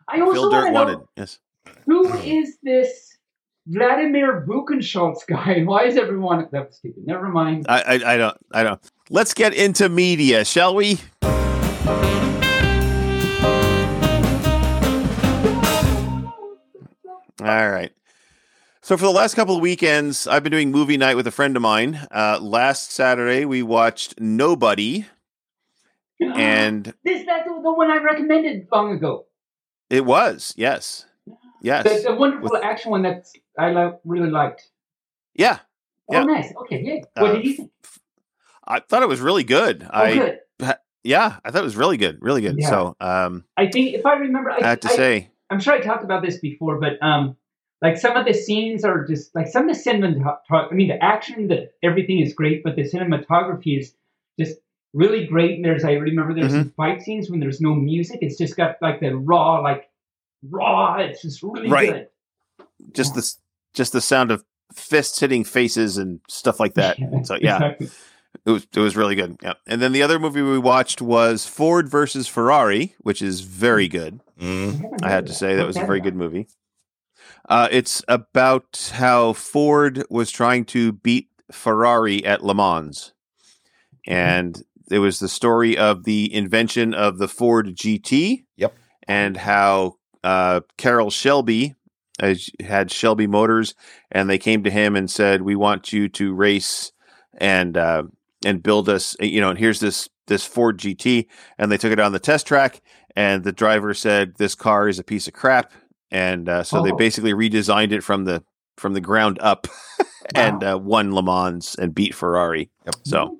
[SPEAKER 3] I also
[SPEAKER 1] Phil
[SPEAKER 3] want to
[SPEAKER 1] Dirt
[SPEAKER 3] know
[SPEAKER 1] wanted. Yes.
[SPEAKER 3] who is this Vladimir Buchenschultz guy, why is everyone that was stupid? Never mind.
[SPEAKER 1] I, I I don't I don't. Let's get into media, shall we? All right. So for the last couple of weekends, I've been doing movie night with a friend of mine. Uh, last Saturday, we watched Nobody, and
[SPEAKER 3] this that's the, the one I recommended long ago.
[SPEAKER 1] it was yes, yes,
[SPEAKER 3] The, the wonderful
[SPEAKER 1] With-
[SPEAKER 3] action one that I li- really liked.
[SPEAKER 1] yeah. Yeah.
[SPEAKER 3] Oh, nice. Okay, yeah. What
[SPEAKER 1] Uh,
[SPEAKER 3] did you think?
[SPEAKER 1] I thought it was really good.
[SPEAKER 3] Oh,
[SPEAKER 1] I
[SPEAKER 3] good.
[SPEAKER 1] yeah, I thought it was really good, really good.
[SPEAKER 3] Yeah.
[SPEAKER 1] So um,
[SPEAKER 3] I think if I remember, I,
[SPEAKER 1] I have to
[SPEAKER 3] I-
[SPEAKER 1] say,
[SPEAKER 3] I'm sure I talked about this before, but um, like some of the scenes are just like some of the cinematography. I mean, the action, the everything is great, but the cinematography is just really great. And there's, I remember, there's
[SPEAKER 1] Mm-hmm.
[SPEAKER 3] some fight scenes when there's no music. It's just got like the raw, like raw. It's just really
[SPEAKER 1] Right.
[SPEAKER 3] good.
[SPEAKER 1] just the just the sound of fists hitting faces and stuff like that. So yeah,
[SPEAKER 3] exactly.
[SPEAKER 1] it was it was really good. Yeah, and then the other movie we watched was Ford versus Ferrari, which is very good.
[SPEAKER 2] Mm.
[SPEAKER 1] I had to say that was a very good movie. Uh, it's about how Ford was trying to beat Ferrari at Le Mans, and it was the story of the invention of the Ford GT.
[SPEAKER 2] Yep.
[SPEAKER 1] and how uh, Carroll Shelby uh, had Shelby Motors, and they came to him and said, "We want you to race and uh, and build us, you know, and here's this this Ford GT." And they took it on the test track, and the driver said, "This car is a piece of crap," and uh, so they
[SPEAKER 3] Oh.
[SPEAKER 1] basically redesigned it from the from the ground up, and uh, won Le Mans and beat Ferrari.
[SPEAKER 2] Yep.
[SPEAKER 1] So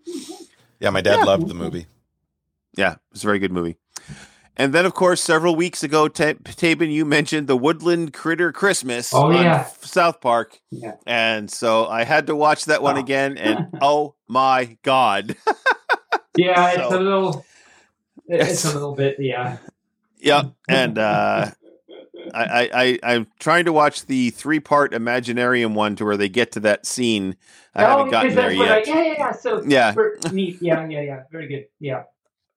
[SPEAKER 2] Yeah, my dad
[SPEAKER 1] Yeah.
[SPEAKER 2] loved the movie.
[SPEAKER 1] yeah, it's a very good movie. And then, of course, several weeks ago, Ta Taebyn, you mentioned the Woodland Critter Christmas
[SPEAKER 3] Oh,
[SPEAKER 1] on
[SPEAKER 3] yeah.
[SPEAKER 1] South Park.
[SPEAKER 3] Yeah.
[SPEAKER 1] And so I had to watch that one
[SPEAKER 3] Oh.
[SPEAKER 1] again, and oh my God.
[SPEAKER 3] Yeah, it's a little. It's
[SPEAKER 1] Yes.
[SPEAKER 3] a little bit, yeah.
[SPEAKER 1] yeah. And uh, I, I, I, I'm trying to watch the three part Imaginarium one to where they get to that scene. I
[SPEAKER 3] oh,
[SPEAKER 1] haven't gotten there
[SPEAKER 3] what I,
[SPEAKER 1] yet.
[SPEAKER 3] yeah, yeah, yeah. So
[SPEAKER 1] Yeah.
[SPEAKER 3] neat. Yeah, yeah, yeah. Very good. Yeah.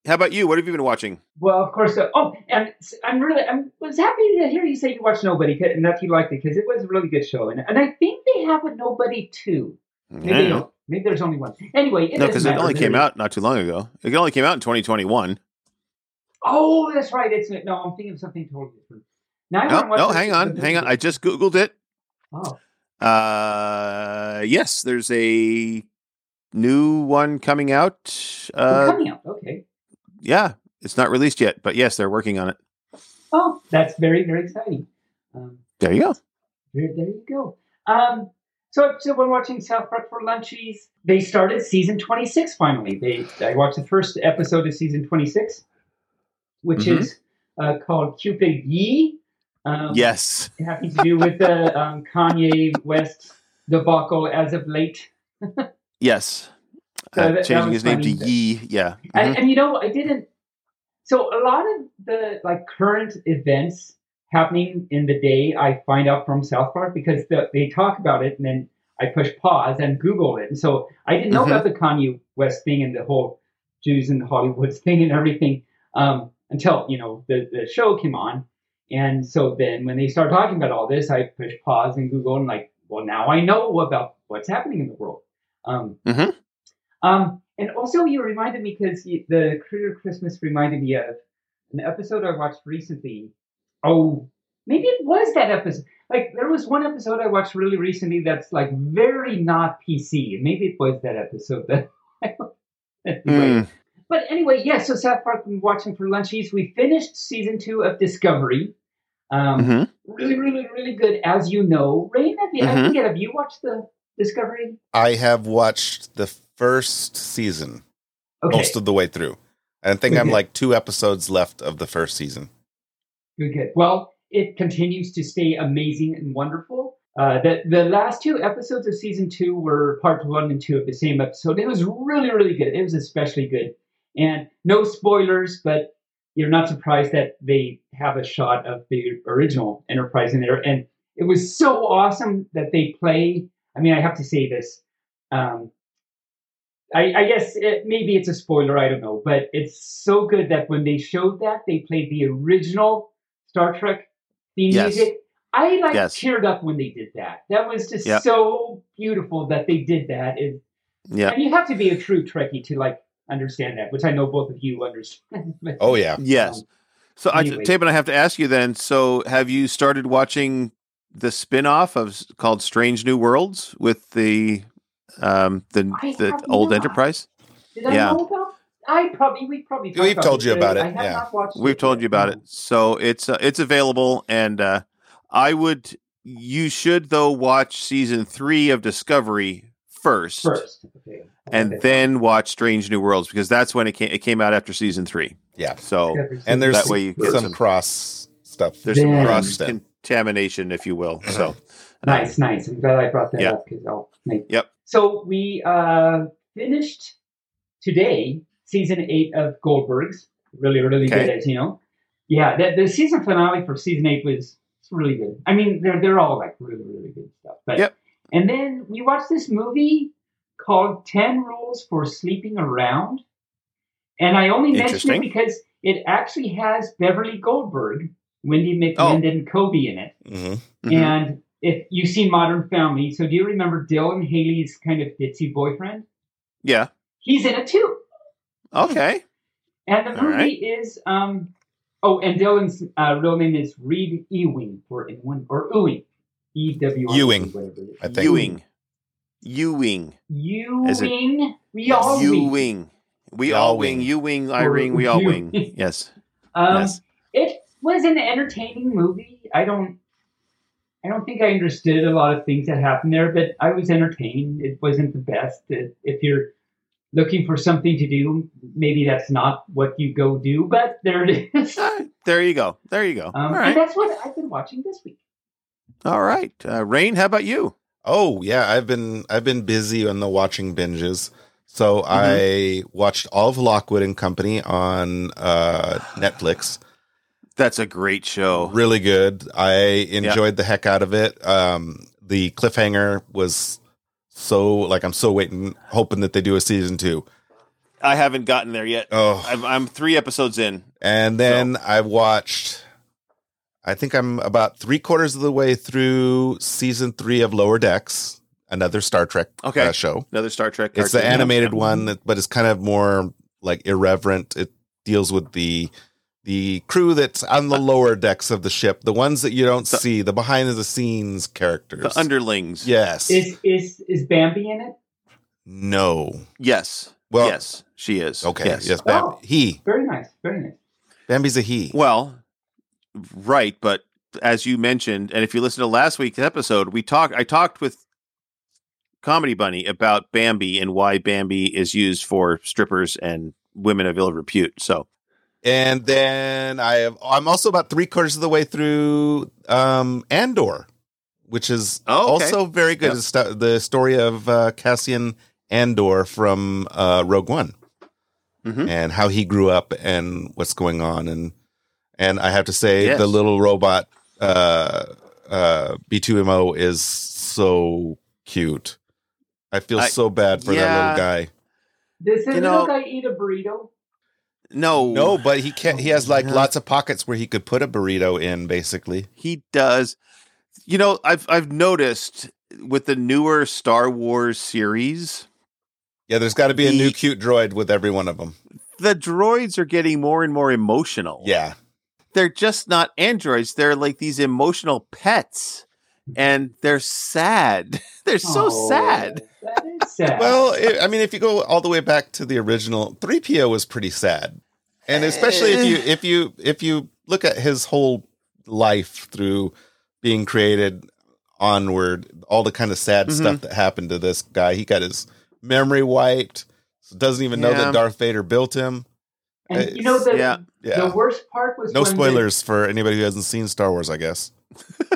[SPEAKER 1] how about you? What have you been watching?
[SPEAKER 3] Well, of course. Uh, oh, and I'm really I was happy to hear you say you watched Nobody and that you liked it because it was a really good show. And, and I think they have a Nobody too. Maybe
[SPEAKER 1] Yeah.
[SPEAKER 3] Maybe there's only one. Anyway,
[SPEAKER 1] No, because it only came out not too long ago. It only came out in 2021.
[SPEAKER 3] Oh, that's right. It's no. I'm thinking of something totally different. Now
[SPEAKER 1] No, no, hang on, hang on. I just googled it.
[SPEAKER 3] Oh,
[SPEAKER 1] Uh, yes, there's a new one coming out. Uh,
[SPEAKER 3] coming out. Okay.
[SPEAKER 1] yeah, it's not released yet, but yes, they're working on it.
[SPEAKER 3] Oh, that's very very exciting. Um,
[SPEAKER 1] There you go.
[SPEAKER 3] There, there you go. Um, so, so we're watching South Park for lunchies. They started season 26 finally. They I watched the first episode of season 26, which
[SPEAKER 1] Mhm.
[SPEAKER 3] is uh, called Cupid Ye. Um,
[SPEAKER 1] Yes,
[SPEAKER 3] having to do with the um, Kanye West debacle as of late.
[SPEAKER 1] yes.
[SPEAKER 3] So
[SPEAKER 1] Uh,
[SPEAKER 3] that- that
[SPEAKER 1] changing
[SPEAKER 3] was
[SPEAKER 1] his name to. Ye. Yeah.
[SPEAKER 3] And,
[SPEAKER 1] Mhm.
[SPEAKER 3] and you know, I didn't. So a lot of the like current events happening in the day, I find out from South Park because the, they talk about it, and then I push pause and Google it. And so I didn't know
[SPEAKER 1] Mhm.
[SPEAKER 3] about the Kanye West thing and the whole Jews in Hollywood thing and everything um, until you know the the show came on. And so then when they start talking about all this, I push pause and Google and like, well, now I know about what's happening in the world. Um,
[SPEAKER 1] Mhm.
[SPEAKER 3] um, and also, you reminded me because the Critter Christmas reminded me of an episode I watched recently. Oh, maybe it was that episode. Like there was one episode I watched really recently that's like very not PC. Maybe it was that episode that. anyway.
[SPEAKER 1] Mm.
[SPEAKER 3] But anyway, yeah. So South Park, been watching for lunchies. We finished season two of Discovery. Um,
[SPEAKER 1] Mhm.
[SPEAKER 3] Really, really, really good, as you know. Rayne, have you, I forget, have you watched the Discovery?
[SPEAKER 2] I have watched the first season
[SPEAKER 3] Okay.
[SPEAKER 2] most of the way through. I think I'm like two episodes left of the first season.
[SPEAKER 3] Good, good. Well, it continues to stay amazing and wonderful. Uh, the the last two episodes of season two were part one and two of the same episode. It was really, really good. It was especially good, and no spoilers, but you're not surprised that they have a shot of the original Enterprise in there, and it was so awesome that they play. I mean, I have to say this. Um, I, I guess it, maybe it's a spoiler. I don't know, but it's so good that when they showed that, they played the original Star Trek theme
[SPEAKER 1] Yes.
[SPEAKER 3] music. I like
[SPEAKER 1] Yes.
[SPEAKER 3] teared up when they did that. That was just
[SPEAKER 1] Yep.
[SPEAKER 3] so beautiful that they did that. It,
[SPEAKER 1] Yeah.
[SPEAKER 3] And you have to be a true Trekkie to like understand that, which I know both of you understand.
[SPEAKER 2] Oh yeah.
[SPEAKER 1] Yes.
[SPEAKER 3] um,
[SPEAKER 1] So, I,
[SPEAKER 3] anyway.
[SPEAKER 1] Taebyn, I have to ask you then. So, have you started watching the spin-off of called Strange New Worlds with the um the
[SPEAKER 3] I
[SPEAKER 1] the old
[SPEAKER 3] not.
[SPEAKER 1] Enterprise?
[SPEAKER 3] Did I
[SPEAKER 1] Yeah.
[SPEAKER 3] know about? I probably we probably
[SPEAKER 2] we've told you about it,
[SPEAKER 3] I have
[SPEAKER 2] yeah.
[SPEAKER 3] not watched
[SPEAKER 1] We've
[SPEAKER 3] it
[SPEAKER 1] told
[SPEAKER 3] yet,
[SPEAKER 1] you about it. So it's uh, it's available, and uh, I would you should though watch season three of Discovery first,
[SPEAKER 3] first, okay.
[SPEAKER 1] and
[SPEAKER 3] Okay.
[SPEAKER 1] then watch Strange New Worlds because that's when it came. It came out after season three.
[SPEAKER 2] Yeah.
[SPEAKER 1] So
[SPEAKER 2] And there's
[SPEAKER 1] That way you get
[SPEAKER 2] some
[SPEAKER 1] some-
[SPEAKER 2] cross stuff.
[SPEAKER 1] there's some
[SPEAKER 3] Then-
[SPEAKER 1] cross contamination, if you will. So
[SPEAKER 3] Nice, nice. I'm glad I brought that
[SPEAKER 1] Yeah.
[SPEAKER 3] up because I'll make.
[SPEAKER 1] Yep.
[SPEAKER 3] So we uh, finished today season eight of Goldberg's. Really, really
[SPEAKER 1] Okay.
[SPEAKER 3] good, as you know. Yeah, the, the season finale for season eight was really good. I mean, they're they're all like really, really good stuff. But
[SPEAKER 1] Yep.
[SPEAKER 3] And then we watched this movie called Ten Rules for Sleeping Around, and I only mention it because it actually has Beverly Goldberg, Wendi McLendon, and Covey in it.
[SPEAKER 2] hmm
[SPEAKER 1] mhm.
[SPEAKER 3] And if you've seen Modern Family, so do you remember Dylan Haley's kind of ditzy boyfriend?
[SPEAKER 1] yeah,
[SPEAKER 3] He's in it too.
[SPEAKER 1] okay,
[SPEAKER 3] And the movie
[SPEAKER 1] right.
[SPEAKER 3] is um oh, and Dylan's uh, real name is Reid Ewing for anyone or Ewing. E W I N G,
[SPEAKER 2] Ewing,
[SPEAKER 3] whatever it is.
[SPEAKER 2] I think.
[SPEAKER 1] Ewing, Ewing,
[SPEAKER 3] Ewing. We all wing.
[SPEAKER 1] Ewing. We
[SPEAKER 2] We
[SPEAKER 1] all
[SPEAKER 2] all
[SPEAKER 1] wing.
[SPEAKER 2] wing.
[SPEAKER 1] You wing. I ring. We all wing. Yes.
[SPEAKER 3] Um,
[SPEAKER 1] yes.
[SPEAKER 3] It was an entertaining movie. I don't I don't think I understood a lot of things that happened there, but I was entertained. It wasn't the best. It, if you're looking for something to do, maybe that's not what you go do, but there it is. Um,
[SPEAKER 1] there you go. There you go. all
[SPEAKER 3] And that's what I've been watching this week.
[SPEAKER 1] All right. Uh, Rayne, how about you?
[SPEAKER 2] Oh yeah, I've been I've been busy on the watching binges. So
[SPEAKER 1] Mm-hmm.
[SPEAKER 2] I watched all of Lockwood and Company on uh, Netflix.
[SPEAKER 1] That's a great show.
[SPEAKER 2] Really good. I enjoyed the heck out of it. Um, the cliffhanger was so like I'm so waiting, hoping that they do a season two.
[SPEAKER 1] I haven't gotten there yet.
[SPEAKER 2] Oh,
[SPEAKER 1] I'm, I'm three episodes in.
[SPEAKER 2] and then I watched. I think I'm about three quarters of the way through season three of Lower Decks, another Star Trek
[SPEAKER 1] Okay.
[SPEAKER 2] uh, show.
[SPEAKER 1] Another Star Trek.
[SPEAKER 2] It's the
[SPEAKER 1] cartoon.
[SPEAKER 2] animated one, that- but it's kind of more like irreverent. It deals with the the crew that's on the lower decks of the ship, the ones that you don't
[SPEAKER 1] The-
[SPEAKER 2] see, the behind the scenes characters.
[SPEAKER 1] The underlings.
[SPEAKER 2] yes.
[SPEAKER 3] Is is is Bambi in it?
[SPEAKER 2] no.
[SPEAKER 1] Yes.
[SPEAKER 2] Well-
[SPEAKER 1] yes, she is.
[SPEAKER 2] Okay.
[SPEAKER 1] Yes.
[SPEAKER 2] Yes. Bam-
[SPEAKER 3] Oh.
[SPEAKER 2] He.
[SPEAKER 3] Very nice. Very nice.
[SPEAKER 2] Bambi's a he.
[SPEAKER 1] Well, right, but as you mentioned, and if you listen to last week's episode, we talked. I talked with Comedy Bunny about Bambi and why Bambi is used for strippers and women of ill repute. So
[SPEAKER 2] And then I have. I'm also about three quarters of the way through um, Andor, which is
[SPEAKER 1] Oh, okay.
[SPEAKER 2] also very good.
[SPEAKER 1] Yep.
[SPEAKER 2] The story of uh, Cassian Andor from uh, Rogue One.
[SPEAKER 1] Mhm.
[SPEAKER 2] and how he grew up and what's going on and and I have to say
[SPEAKER 1] Yes.
[SPEAKER 2] the little robot uh uh B2EMO is so cute. I feel
[SPEAKER 1] I-
[SPEAKER 2] so bad for that little guy.
[SPEAKER 3] Does the
[SPEAKER 1] You
[SPEAKER 3] little guy eat a burrito?
[SPEAKER 1] no,
[SPEAKER 2] No, but he can't he has like
[SPEAKER 1] Yeah.
[SPEAKER 2] lots of pockets where he could put a burrito in basically.
[SPEAKER 1] he does. You know, I've I've noticed with the newer Star Wars series,
[SPEAKER 2] Yeah, there's got to be a new cute droid with every one of them.
[SPEAKER 1] the droids are getting more and more emotional.
[SPEAKER 2] Yeah.
[SPEAKER 1] They're just not androids. They're like these emotional pets, and they're sad. they're so
[SPEAKER 3] Oh,
[SPEAKER 1] sad.
[SPEAKER 3] That is sad.
[SPEAKER 2] Well, i I mean, if you go all the way back to the original, 3PO was pretty sad. And especially if you if you if you look at his whole life through being created onward, all the kind of sad
[SPEAKER 1] Mhm.
[SPEAKER 2] stuff that happened to this guy. He got his memory wiped. So doesn't even know that Darth Vader built him.
[SPEAKER 3] And you know the
[SPEAKER 1] Yeah.
[SPEAKER 2] Yeah.
[SPEAKER 3] the worst part was
[SPEAKER 2] no
[SPEAKER 3] when the-
[SPEAKER 2] spoilers for anybody who hasn't seen Star Wars, I guess.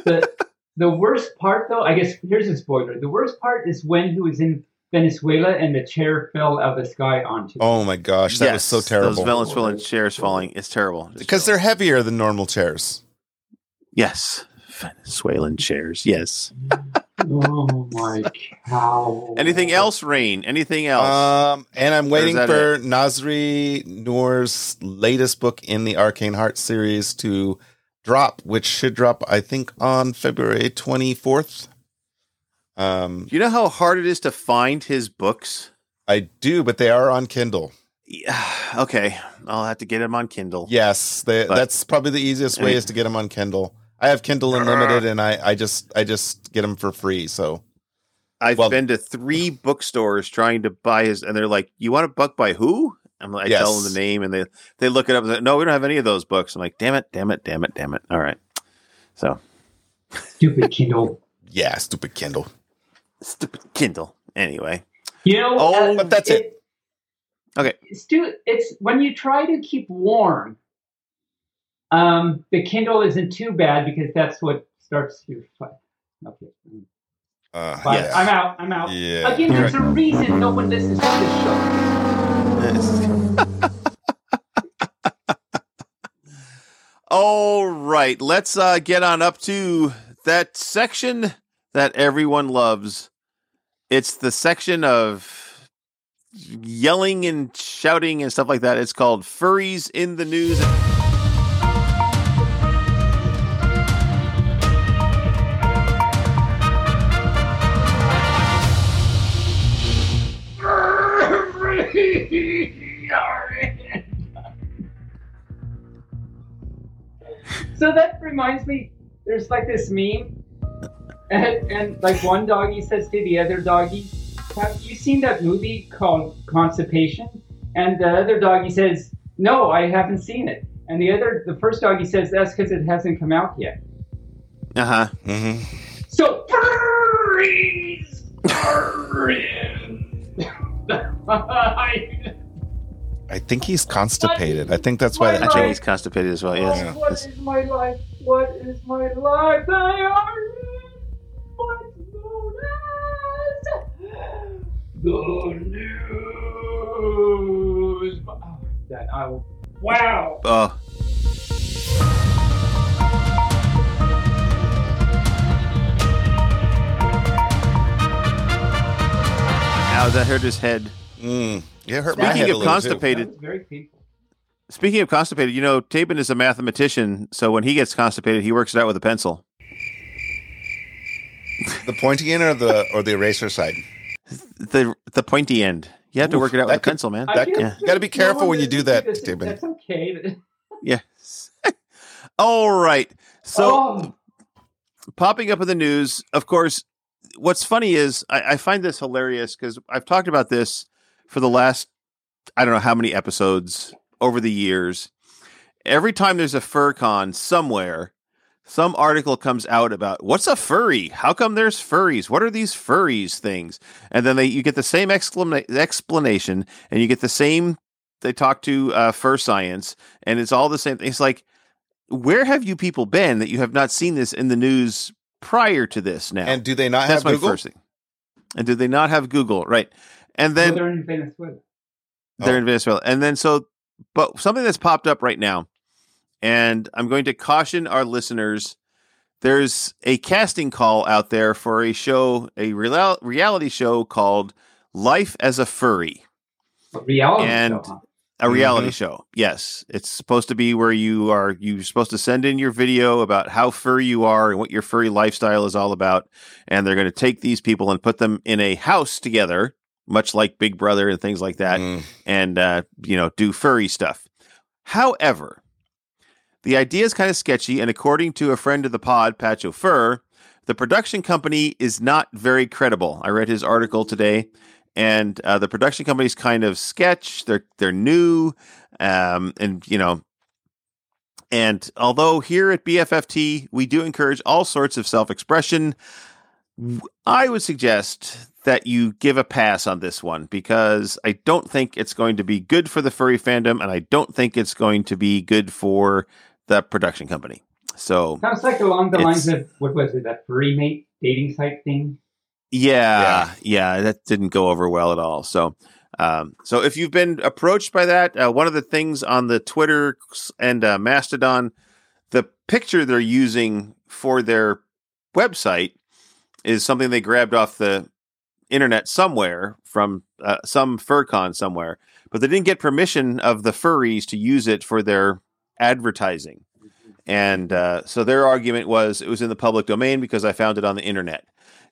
[SPEAKER 3] the the worst part though, I guess here's a spoiler. The worst part is when he was in Venezuela and the chair fell out of the sky onto.
[SPEAKER 2] Oh my gosh, that was so terrible.
[SPEAKER 1] Those Venezuelan chairs falling. It's terrible. It's
[SPEAKER 2] because they're heavier than normal chairs.
[SPEAKER 1] yes, Venezuelan chairs. Yes. Mm.
[SPEAKER 3] Oh my cow.
[SPEAKER 1] Anything else, Rayne? Anything else?
[SPEAKER 2] Um, and I'm waiting
[SPEAKER 1] that
[SPEAKER 2] for Nasri Noor's latest book in the Arcane Heart series to drop, which should drop, I think, on February 24th. Um,
[SPEAKER 1] you know how hard it is to find his books?
[SPEAKER 2] I do, but they are on Kindle.
[SPEAKER 1] Yeah, okay, I'll have to get him on Kindle.
[SPEAKER 2] Yes, they, that's probably the easiest
[SPEAKER 1] I
[SPEAKER 2] way
[SPEAKER 1] mean-
[SPEAKER 2] is to get them on Kindle. I have Kindle Unlimited, and I, I just I just get them for free. So
[SPEAKER 1] I've
[SPEAKER 2] Well-
[SPEAKER 1] been to three bookstores trying to buy his, and they're like, "You want a book by who?" I'm like, I tell them the name, and they they look it up. And they're, no, we don't have any of those books. I'm like, damn it, damn it, damn it, damn it. All right, so
[SPEAKER 3] stupid Kindle.
[SPEAKER 2] yeah, stupid Kindle.
[SPEAKER 1] stupid Kindle. Anyway,
[SPEAKER 3] You know,
[SPEAKER 1] Oh, uh,
[SPEAKER 2] but that's it.
[SPEAKER 1] Okay.
[SPEAKER 3] Stu, it's when you try to keep warm. Um, the Kindle isn't too bad because that's what starts your fight. Okay,
[SPEAKER 2] Uh,
[SPEAKER 3] But
[SPEAKER 1] Yes.
[SPEAKER 3] I'm out. I'm out.
[SPEAKER 2] Yeah.
[SPEAKER 3] Again, there's a reason no one listens to this show.
[SPEAKER 1] all right, let's uh, get on up to that section that everyone loves. It's the section of yelling and shouting and stuff like that. It's called Furries in the News.
[SPEAKER 3] So that reminds me, there's like this meme, and, and like one doggy says to the other doggy, "Have you seen that movie called Constipation?" And the other doggy says, "No, I haven't seen it." And the other, the first doggy says, "That's because it hasn't come out yet."
[SPEAKER 1] Uh huh.
[SPEAKER 2] hmm
[SPEAKER 3] So furries are in. I-
[SPEAKER 2] I think he's constipated. I think that's why
[SPEAKER 3] My
[SPEAKER 2] that
[SPEAKER 1] I think he's constipated as well.
[SPEAKER 3] Oh,
[SPEAKER 1] Yes.
[SPEAKER 3] what is my life? What is my life? They are what's known as the news. Oh, that I will. Wow.
[SPEAKER 1] Oh. Now that hurt his head.
[SPEAKER 2] Mm. Yeah, it hurt my
[SPEAKER 1] Speaking
[SPEAKER 2] head a
[SPEAKER 1] of
[SPEAKER 2] little
[SPEAKER 1] constipated-
[SPEAKER 3] That very painful.
[SPEAKER 1] Speaking of constipated, you know, Taebyn is a mathematician, so when he gets constipated, he works it out with a pencil.
[SPEAKER 2] The pointy end or the or the eraser side.
[SPEAKER 1] The the pointy end. You have to work it out
[SPEAKER 2] that
[SPEAKER 1] with a pencil, man.
[SPEAKER 3] I
[SPEAKER 2] That-
[SPEAKER 3] guess
[SPEAKER 1] yeah.
[SPEAKER 2] You gotta be
[SPEAKER 3] there's no
[SPEAKER 2] careful when you do
[SPEAKER 3] can
[SPEAKER 2] that,
[SPEAKER 3] this.
[SPEAKER 2] Taebyn.
[SPEAKER 3] That's okay.
[SPEAKER 1] Yes. All right. So
[SPEAKER 3] oh,
[SPEAKER 1] popping up in the news, of course, what's funny is I, I find this hilarious because I've talked about this for the last I don't know how many episodes over the years. Every time there's a FurCon somewhere, some article comes out about what's a furry? How come there's furries? What are these furries things? And then they you get the same exclama- explanation, and you get the same. They talk to uh, Fur Science, and it's all the same. thing. It's like, where have you people been that you have not seen this in the news prior to this? Now,
[SPEAKER 2] And do they not
[SPEAKER 1] that's
[SPEAKER 2] have
[SPEAKER 1] my
[SPEAKER 2] Google?
[SPEAKER 1] first thing. And do they not have Google? Right, and
[SPEAKER 3] well,
[SPEAKER 1] then
[SPEAKER 3] they're in Venezuela.
[SPEAKER 1] they're
[SPEAKER 2] Oh.
[SPEAKER 1] in Venezuela. And then so, but something that's popped up right now, and I'm going to caution our listeners. There's a casting call out there for a show, a real, reality show called Life as a Furry,
[SPEAKER 3] Reality
[SPEAKER 1] And-
[SPEAKER 3] show, huh?
[SPEAKER 1] a reality mm-hmm. show. Yes, it's supposed to be where you are. You're supposed to send in your video about how furry you are and what your furry lifestyle is all about, and they're going to take these people and put them in a house together, much like Big Brother and things like that
[SPEAKER 2] Mm.
[SPEAKER 1] and uh, you know do furry stuff. However, the idea is kind of sketchy, and according to a friend of the pod, Patch O'Furr, the production company is not very credible. I read his article today, and uh, the production company's kind of sketch. They're they're new, um, and you know. And although here at BFFT we do encourage all sorts of self-expression, I would suggest that you give a pass on this one because I don't think it's going to be good for the furry fandom, and I don't think it's going to be good for the production company. So
[SPEAKER 3] Sounds like along the lines of what was it, that furry mate dating site thing?
[SPEAKER 1] yeah, yeah, that didn't go over well at all. So. Um, so if you've been approached by that, uh, one of the things on the Twitter and uh, Mastodon, the picture they're using for their website is something they grabbed off the internet somewhere from uh, some FurCon somewhere, but they didn't get permission of the furries to use it for their advertising. And uh, so their argument was it was in the public domain because I found it on the internet.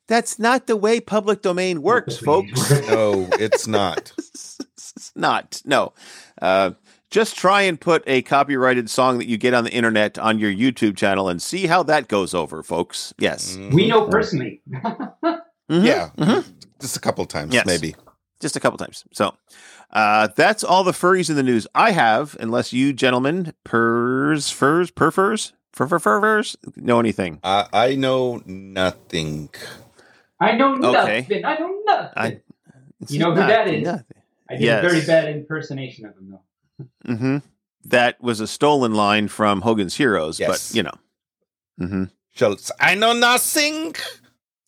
[SPEAKER 1] That's not the way public domain works, folks.
[SPEAKER 2] No, it's not.
[SPEAKER 1] it's not. No. Uh, just try and put a copyrighted song that you get on the internet on your YouTube channel and see how that goes over, folks. Yes.
[SPEAKER 3] We know personally.
[SPEAKER 1] Mhm.
[SPEAKER 2] Yeah,
[SPEAKER 1] Mhm.
[SPEAKER 2] just a couple times,
[SPEAKER 1] Yes.
[SPEAKER 2] maybe.
[SPEAKER 1] just a couple times. So uh, that's all the furries in the news I have, unless you gentlemen, purs, furs, perfurs, fur, fur, furs, know anything.
[SPEAKER 2] I I know nothing.
[SPEAKER 3] I know
[SPEAKER 1] Okay.
[SPEAKER 3] nothing. I know nothing.
[SPEAKER 1] I-
[SPEAKER 3] You know who that is?
[SPEAKER 1] Nothing.
[SPEAKER 3] I did
[SPEAKER 1] yes.
[SPEAKER 3] a very bad impersonation of him, though.
[SPEAKER 1] hmm That was a stolen line from Hogan's Heroes,
[SPEAKER 2] Yes.
[SPEAKER 1] but you know. hmm
[SPEAKER 2] Schultz, I know nothing.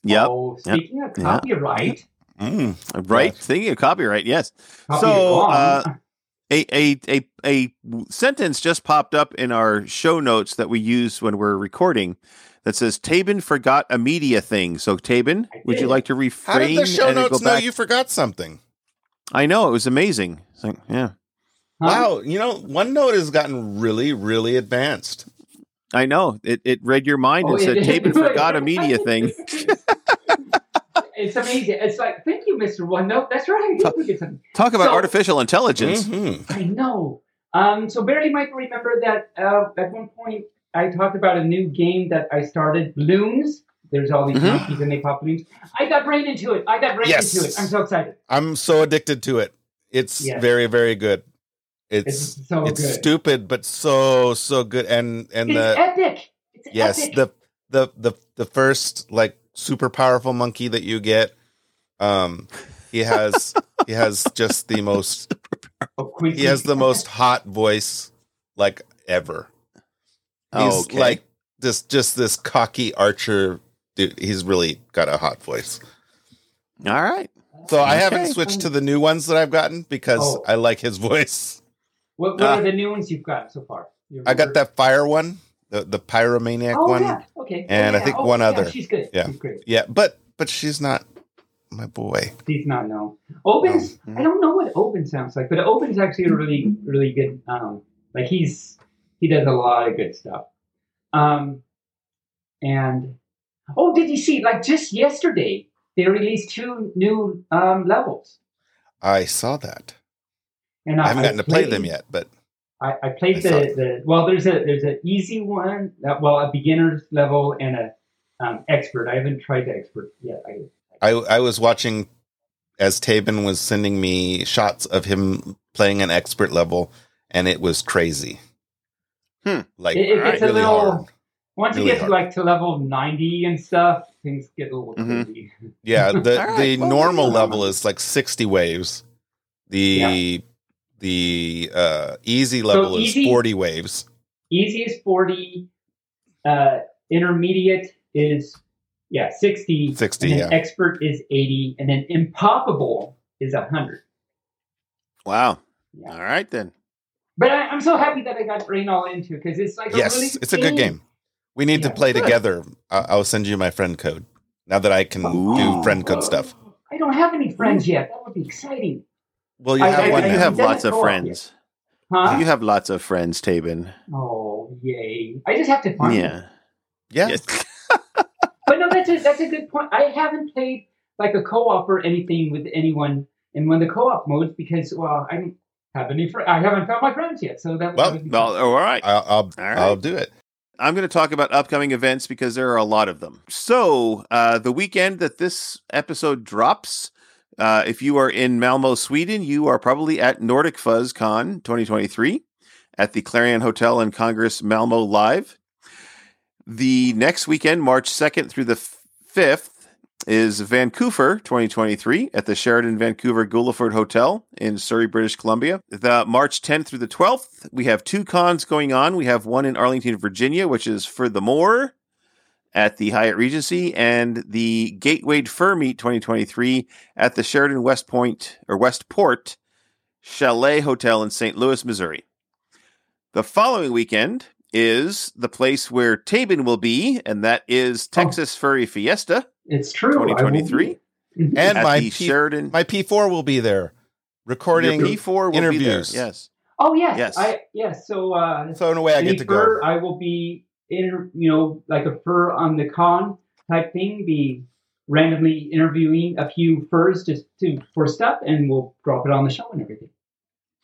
[SPEAKER 1] Yep.
[SPEAKER 3] Oh, speaking of
[SPEAKER 1] Yeah.
[SPEAKER 3] copyright,
[SPEAKER 2] Mm.
[SPEAKER 1] Right.
[SPEAKER 2] Yes.
[SPEAKER 1] Thinking of copyright. Yes.
[SPEAKER 3] copy
[SPEAKER 1] So, uh, a, a a a sentence just popped up in our show notes that we use when we're recording that says Taebyn forgot a media thing. So
[SPEAKER 3] Taebyn,
[SPEAKER 1] would you like to
[SPEAKER 2] reframe?
[SPEAKER 1] How
[SPEAKER 2] did the show notes
[SPEAKER 1] go
[SPEAKER 2] know
[SPEAKER 1] back?
[SPEAKER 2] you forgot something?
[SPEAKER 1] I know it was amazing. It's like, yeah,
[SPEAKER 3] Huh?
[SPEAKER 2] Wow, you know, OneNote has gotten really, really advanced.
[SPEAKER 1] I know it. It read your mind
[SPEAKER 3] Oh,
[SPEAKER 1] and said
[SPEAKER 3] it-
[SPEAKER 1] Taebyn forgot a media thing.
[SPEAKER 3] it's amazing. It's like, thank you, Mr. OneNote. That's right. I did forget something.
[SPEAKER 1] Talk about
[SPEAKER 3] So-
[SPEAKER 1] artificial intelligence.
[SPEAKER 2] Mhm.
[SPEAKER 3] I know. Um, so Bearly might remember that uh, at one point I talked about a new game that I started, Bloons. There's all these
[SPEAKER 1] Mhm.
[SPEAKER 3] monkeys and they pop balloons. I got Rayne into it. I got Rayne
[SPEAKER 2] Yes.
[SPEAKER 3] into it. I'm so excited.
[SPEAKER 2] I'm so addicted to it. It's
[SPEAKER 3] Yes.
[SPEAKER 2] very, very good. It's
[SPEAKER 3] It's so
[SPEAKER 2] it's
[SPEAKER 3] good.
[SPEAKER 2] stupid, but so so good. And and
[SPEAKER 3] It's
[SPEAKER 2] the
[SPEAKER 3] epic. It's
[SPEAKER 2] yes,
[SPEAKER 3] epic.
[SPEAKER 2] the the the the first like super powerful monkey that you get, um, he has he has just the most
[SPEAKER 3] Oh,
[SPEAKER 2] he has the most hot voice like ever. He's
[SPEAKER 1] Okay.
[SPEAKER 2] like this just this cocky archer dude. He's really got a hot voice.
[SPEAKER 1] All right.
[SPEAKER 2] So I haven't switched to the new ones that I've gotten because
[SPEAKER 3] Oh.
[SPEAKER 2] I like his voice.
[SPEAKER 3] What, what
[SPEAKER 1] Ah.
[SPEAKER 3] are the new ones you've got so far?
[SPEAKER 2] I got that fire one, the the pyromaniac
[SPEAKER 3] Oh,
[SPEAKER 2] one.
[SPEAKER 3] yeah. Okay.
[SPEAKER 2] and I think
[SPEAKER 3] Oh,
[SPEAKER 2] one
[SPEAKER 3] yeah,
[SPEAKER 2] other.
[SPEAKER 3] She's good.
[SPEAKER 2] Yeah.
[SPEAKER 3] She's great.
[SPEAKER 2] Yeah, but but she's not my boy.
[SPEAKER 3] He's not known. Opens. I don't know what open sounds like, but open's actually a really, really good. Um, like he's he does a lot of good stuff. Um, and oh, did you see? Like just yesterday, they released two new um, levels,
[SPEAKER 2] I saw that.
[SPEAKER 3] And
[SPEAKER 2] I haven't gotten to play them yet, but
[SPEAKER 3] I, I played
[SPEAKER 2] I
[SPEAKER 3] the,
[SPEAKER 2] saw-
[SPEAKER 3] the well. There's a there's an easy one, uh, well, a beginner's level and a um, expert. I haven't tried the expert yet. I,
[SPEAKER 2] I I was watching as Taebyn was sending me shots of him playing an expert level, and it was crazy.
[SPEAKER 1] Hmm.
[SPEAKER 2] Like
[SPEAKER 3] It- it gets a little-
[SPEAKER 2] hard.
[SPEAKER 3] once
[SPEAKER 2] Really
[SPEAKER 3] you get
[SPEAKER 2] hard.
[SPEAKER 3] to like to level ninety and stuff, things get a little
[SPEAKER 1] Mhm.
[SPEAKER 3] crazy.
[SPEAKER 2] Yeah, the
[SPEAKER 1] All right,
[SPEAKER 2] the
[SPEAKER 1] well,
[SPEAKER 2] normal level is like sixty waves. The the uh, easy level is
[SPEAKER 3] easy-
[SPEAKER 2] forty waves.
[SPEAKER 3] Easy is forty. Uh, intermediate is yeah sixty.
[SPEAKER 2] 60,
[SPEAKER 3] And then
[SPEAKER 2] yeah.
[SPEAKER 3] expert is eighty, and then impossible is hundred.
[SPEAKER 1] Wow.
[SPEAKER 3] Yeah.
[SPEAKER 1] All right then.
[SPEAKER 3] But I, I'm so happy that I got Rayne All into because it's like
[SPEAKER 2] Yes,
[SPEAKER 3] a really
[SPEAKER 2] it's a good game. We need to play
[SPEAKER 3] good.
[SPEAKER 2] together. I- I'll send you my friend code now that I can
[SPEAKER 1] Ooh.
[SPEAKER 2] do friend code stuff.
[SPEAKER 3] I don't have any friends yet. That would be exciting.
[SPEAKER 2] Well, you
[SPEAKER 3] I-
[SPEAKER 2] have
[SPEAKER 3] I-
[SPEAKER 2] one
[SPEAKER 3] I-
[SPEAKER 1] you have lots of friends.
[SPEAKER 3] Huh?
[SPEAKER 1] You have lots of friends, Taebyn.
[SPEAKER 3] Oh, yay! I just have to find. them.
[SPEAKER 1] Yeah.
[SPEAKER 2] yeah.
[SPEAKER 1] Yes.
[SPEAKER 3] But no, that's a that's a good point. I haven't played like a co-op or anything with anyone in one of the co-op modes because well, I don't have any friends. I haven't found my friends yet. So that
[SPEAKER 2] Well,
[SPEAKER 3] would
[SPEAKER 1] Well, all right.
[SPEAKER 2] I'll I'll,
[SPEAKER 1] right.
[SPEAKER 2] I'll do it.
[SPEAKER 1] I'm going to talk about upcoming events because there are a lot of them. So, uh, the weekend that this episode drops, uh, if you are in Malmo, Sweden, you are probably at Nordic Fuzz Con 2023 at the Clarion Hotel and Congress Malmo Live. The next weekend, March 2nd through the 5th, is VancouFur 2023 at the Sheraton Vancouver Guildford Hotel in Surrey, British Columbia. The March 10th through the 12th, we have two cons going on. We have one in Arlington, Virginia, which is for the more at the Hyatt Regency, and the Gateway Fur Meet 2023 at the Sheraton West Point or Westport Chalet Hotel in St. Louis, Missouri. The following weekend is the place where Taebyn will be, and that is Texas Furry Fiesta
[SPEAKER 3] It's true. I will be
[SPEAKER 1] 2023.
[SPEAKER 2] And
[SPEAKER 1] at
[SPEAKER 2] my P-
[SPEAKER 1] Sheraton.
[SPEAKER 2] my P4 will be there recording.
[SPEAKER 1] Your P4 will
[SPEAKER 2] interviews.
[SPEAKER 1] Be there. Yes.
[SPEAKER 3] oh yes,
[SPEAKER 1] Yes.
[SPEAKER 3] I yes. So uh,
[SPEAKER 2] So in a way, I get to
[SPEAKER 3] fur,
[SPEAKER 2] go.
[SPEAKER 3] I will be in you know like a fur on the con type thing. Be randomly interviewing a few furs just to for stuff, and we'll drop it on the show and everything.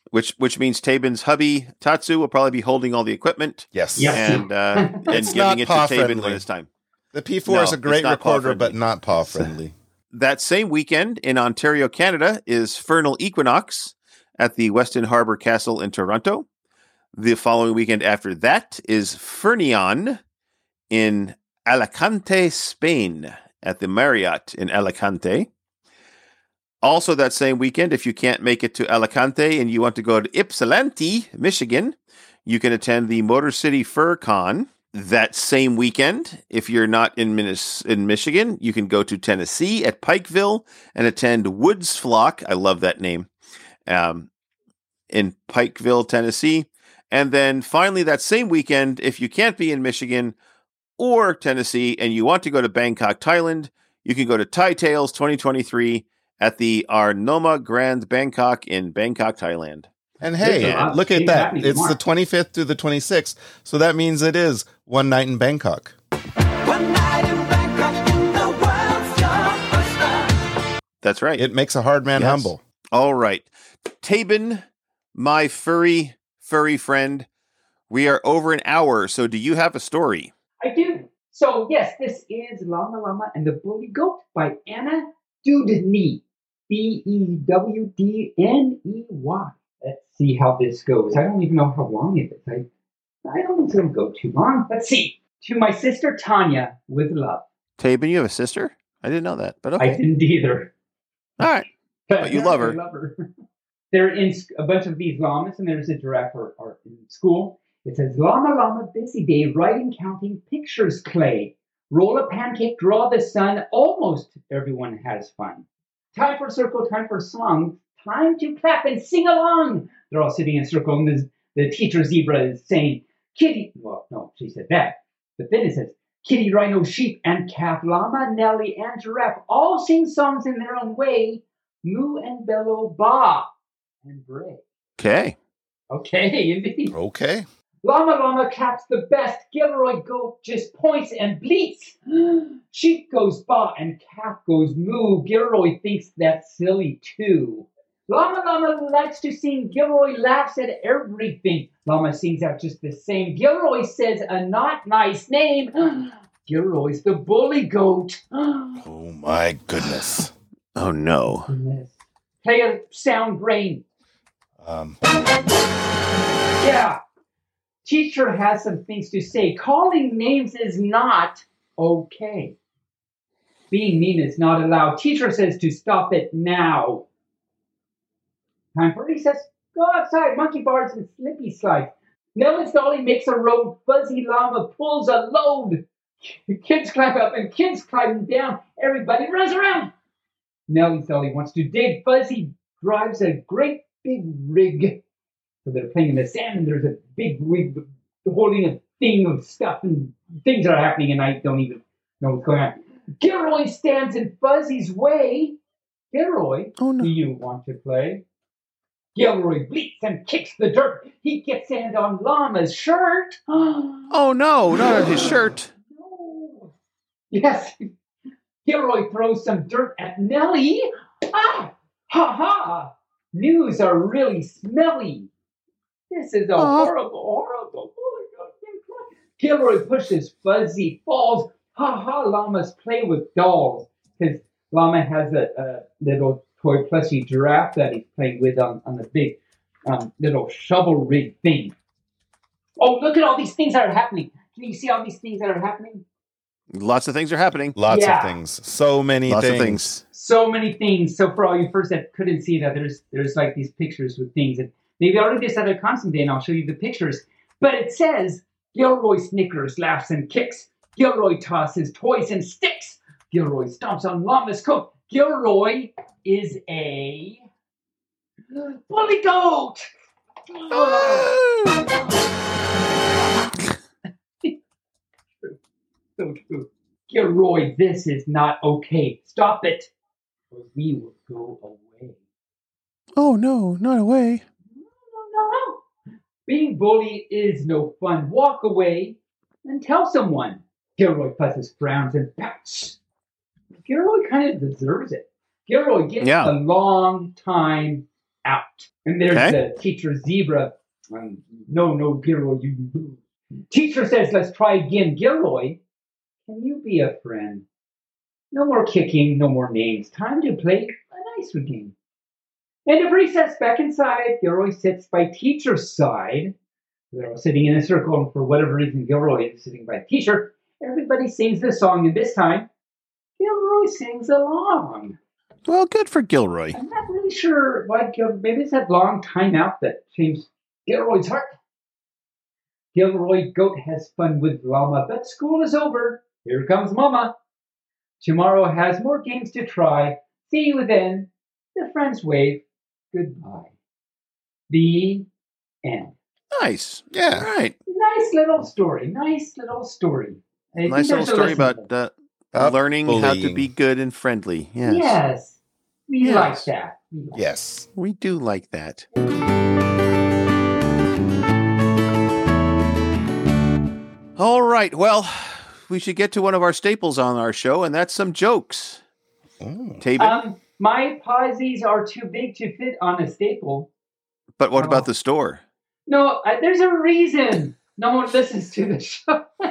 [SPEAKER 1] Which which means Taebyn's hubby Tatsu will probably be holding all the equipment
[SPEAKER 2] Yes.
[SPEAKER 3] Yeah.
[SPEAKER 1] and uh, and giving
[SPEAKER 2] not
[SPEAKER 1] it to
[SPEAKER 2] paw
[SPEAKER 1] Taebyn
[SPEAKER 2] friendly.
[SPEAKER 1] when it's time.
[SPEAKER 2] The P4
[SPEAKER 1] No,
[SPEAKER 2] is a great
[SPEAKER 1] it's not paw
[SPEAKER 2] recorder, but not paw friendly.
[SPEAKER 1] That same weekend in Ontario, Canada, is Furnal Equinox at the Westin Harbor Castle in Toronto. The following weekend after that is Furnion in Alicante, Spain, at the Marriott in Alicante. Also, that same weekend, if you can't make it to Alicante and you want to go to Ypsilanti, Michigan, you can attend the Motor City Fur Con. That same weekend, if you're not in, Minis- in Michigan, you can go to Tennessee at Pikeville and attend Woods Flock. I love that name. Um, in Pikeville, Tennessee. And then finally, that same weekend, if you can't be in Michigan or Tennessee and you want to go to Bangkok, Thailand, you can go to Thai Tales 2023 at the Arnoma Grand Bangkok in Bangkok, Thailand.
[SPEAKER 2] And hey,
[SPEAKER 1] Yeah.
[SPEAKER 2] look at that. It's the 25th through the 26th. So that means it is one night in Bangkok.
[SPEAKER 6] One night in Bangkok in the world's your oyster.
[SPEAKER 1] That's right.
[SPEAKER 2] It makes a hard man
[SPEAKER 1] Yes.
[SPEAKER 2] humble.
[SPEAKER 1] All right. Taebyn, my furry, furry friend, we are over an hour. So do you have a story?
[SPEAKER 3] I do. So yes, this is Llama Llama and the Bully Goat by Anna Dewdney. B E W D N E Y. Let's see how this goes. I don't even know how long it is. I, I don't think it'll go too long. Let's see. To my sister Tanya with love.
[SPEAKER 1] Taebyn, you have a sister? I didn't know that, but
[SPEAKER 3] I didn't either.
[SPEAKER 1] All right. But you love her.
[SPEAKER 3] I love her. They're in a bunch of these llamas, and there's a giraffe or, or in school. It says, Llama Llama, busy day, writing, counting, pictures, clay. Roll a pancake, draw the sun. Almost everyone has fun. Time for circle, time for song. Time to clap and sing along. They're all sitting in a circle, and the, the teacher zebra is saying, Kitty. Well, no, she said that. But then it says, Kitty, rhino, sheep, and calf, llama, Nelly, and giraffe all sing songs in their own way. Moo and bellow, baa and bray.
[SPEAKER 1] Okay.
[SPEAKER 3] Okay, indeed.
[SPEAKER 2] Okay.
[SPEAKER 3] Llama Llama caps the best. Gilroy goat just points and bleats. Sheep goes ba and calf goes moo. Gilroy thinks that's silly too. Llama Llama likes to sing. Gilroy laughs at everything. Llama sings out just the same. Gilroy says a not nice name. Gilroy's the bully goat.
[SPEAKER 2] Oh my goodness.
[SPEAKER 1] Oh no.
[SPEAKER 3] Play a sound brain.
[SPEAKER 2] Um,
[SPEAKER 3] Yeah. Teacher has some things to say. Calling names is not okay. Being mean is not allowed. Teacher says to stop it now. Time for recess. Go outside. Monkey bars and slippy slides. Nellis Dolly makes a road. Fuzzy Llama pulls a load. Kids climb up and kids climb down. Everybody runs around. Nellie Dolly wants to dig. Fuzzy drives a great big rig. So they're playing in the sand, and there's a big rig holding a thing of stuff, and things are happening, and I don't even know what's going on. Gilroy stands in Fuzzy's way. Gilroy,
[SPEAKER 1] Oh
[SPEAKER 3] do you want to play? Gilroy bleats and kicks the dirt. He gets sand on Llama's shirt.
[SPEAKER 1] Oh no, not on his shirt.
[SPEAKER 3] No. Yes. Gilroy throws some dirt at Nellie. Ah! Ha ha! News are really smelly. This is a
[SPEAKER 1] Aw.
[SPEAKER 3] horrible, horrible. Oh. Gilroy pushes Fuzzy, falls. Ha ha! Llamas play with dolls. Because Llama has a, a little toy plushie giraffe that he's playing with on, on the big um, little shovel rig thing. Oh, look at all these things that are happening. Can you see all these things that are happening?
[SPEAKER 1] Lots of things are happening.
[SPEAKER 2] lots
[SPEAKER 3] Yeah.
[SPEAKER 2] of things. So many
[SPEAKER 1] Lots
[SPEAKER 2] things.
[SPEAKER 1] of things.
[SPEAKER 3] so many things. So for all you first that couldn't see that, there's there's like these pictures with things, and maybe I'll read this at a constant day, and I'll show you the pictures. But it says Gilroy snickers, laughs, and kicks. Gilroy tosses toys and sticks. Gilroy stomps on Llama's coat. Gilroy is a bully goat. Ah! So true. Gilroy, this is not okay. Stop it, or we will go away.
[SPEAKER 1] Oh no, not away.
[SPEAKER 3] No, no, no. no. Being bully is no fun. Walk away and tell someone. Gilroy fusses, frowns, and pouts. Gilroy kind of deserves it. Gilroy gets
[SPEAKER 1] Yeah.
[SPEAKER 3] a long time out. And there's
[SPEAKER 1] Okay.
[SPEAKER 3] the teacher zebra. Um, no, no, Gilroy, you. Teacher says, let's try again. Gilroy, can you be a friend? No more kicking, no more names. Time to play a nicer game. End of recess, back inside. Gilroy sits by teacher's side. They're all sitting in a circle, and for whatever reason, Gilroy is sitting by teacher. Everybody sings the song, and this time, Gilroy sings along.
[SPEAKER 1] Well, good for Gilroy.
[SPEAKER 3] I'm not really sure why Gil- maybe it's that long timeout that changed Gilroy's heart. Gilroy Goat has fun with Llama, but school is over. Here comes Mama. Tomorrow has more games to try. See you then. The friends wave goodbye. The end.
[SPEAKER 1] Nice.
[SPEAKER 2] Yeah.
[SPEAKER 1] All right.
[SPEAKER 3] Nice little story. Nice little story. I
[SPEAKER 1] Nice little story about
[SPEAKER 3] there.
[SPEAKER 1] uh,
[SPEAKER 2] Up
[SPEAKER 1] learning how to be good and friendly. Yes.
[SPEAKER 3] Yes. We
[SPEAKER 1] Yes.
[SPEAKER 3] like that. We like
[SPEAKER 2] Yes.
[SPEAKER 1] We do like that. All right. Well, we should get to one of our staples on our show, and that's some jokes. Taebyn,
[SPEAKER 3] Um, my posies are too big to fit on a staple.
[SPEAKER 1] but what
[SPEAKER 3] oh.
[SPEAKER 1] about the store?
[SPEAKER 3] No, I, there's a reason no one listens to the show.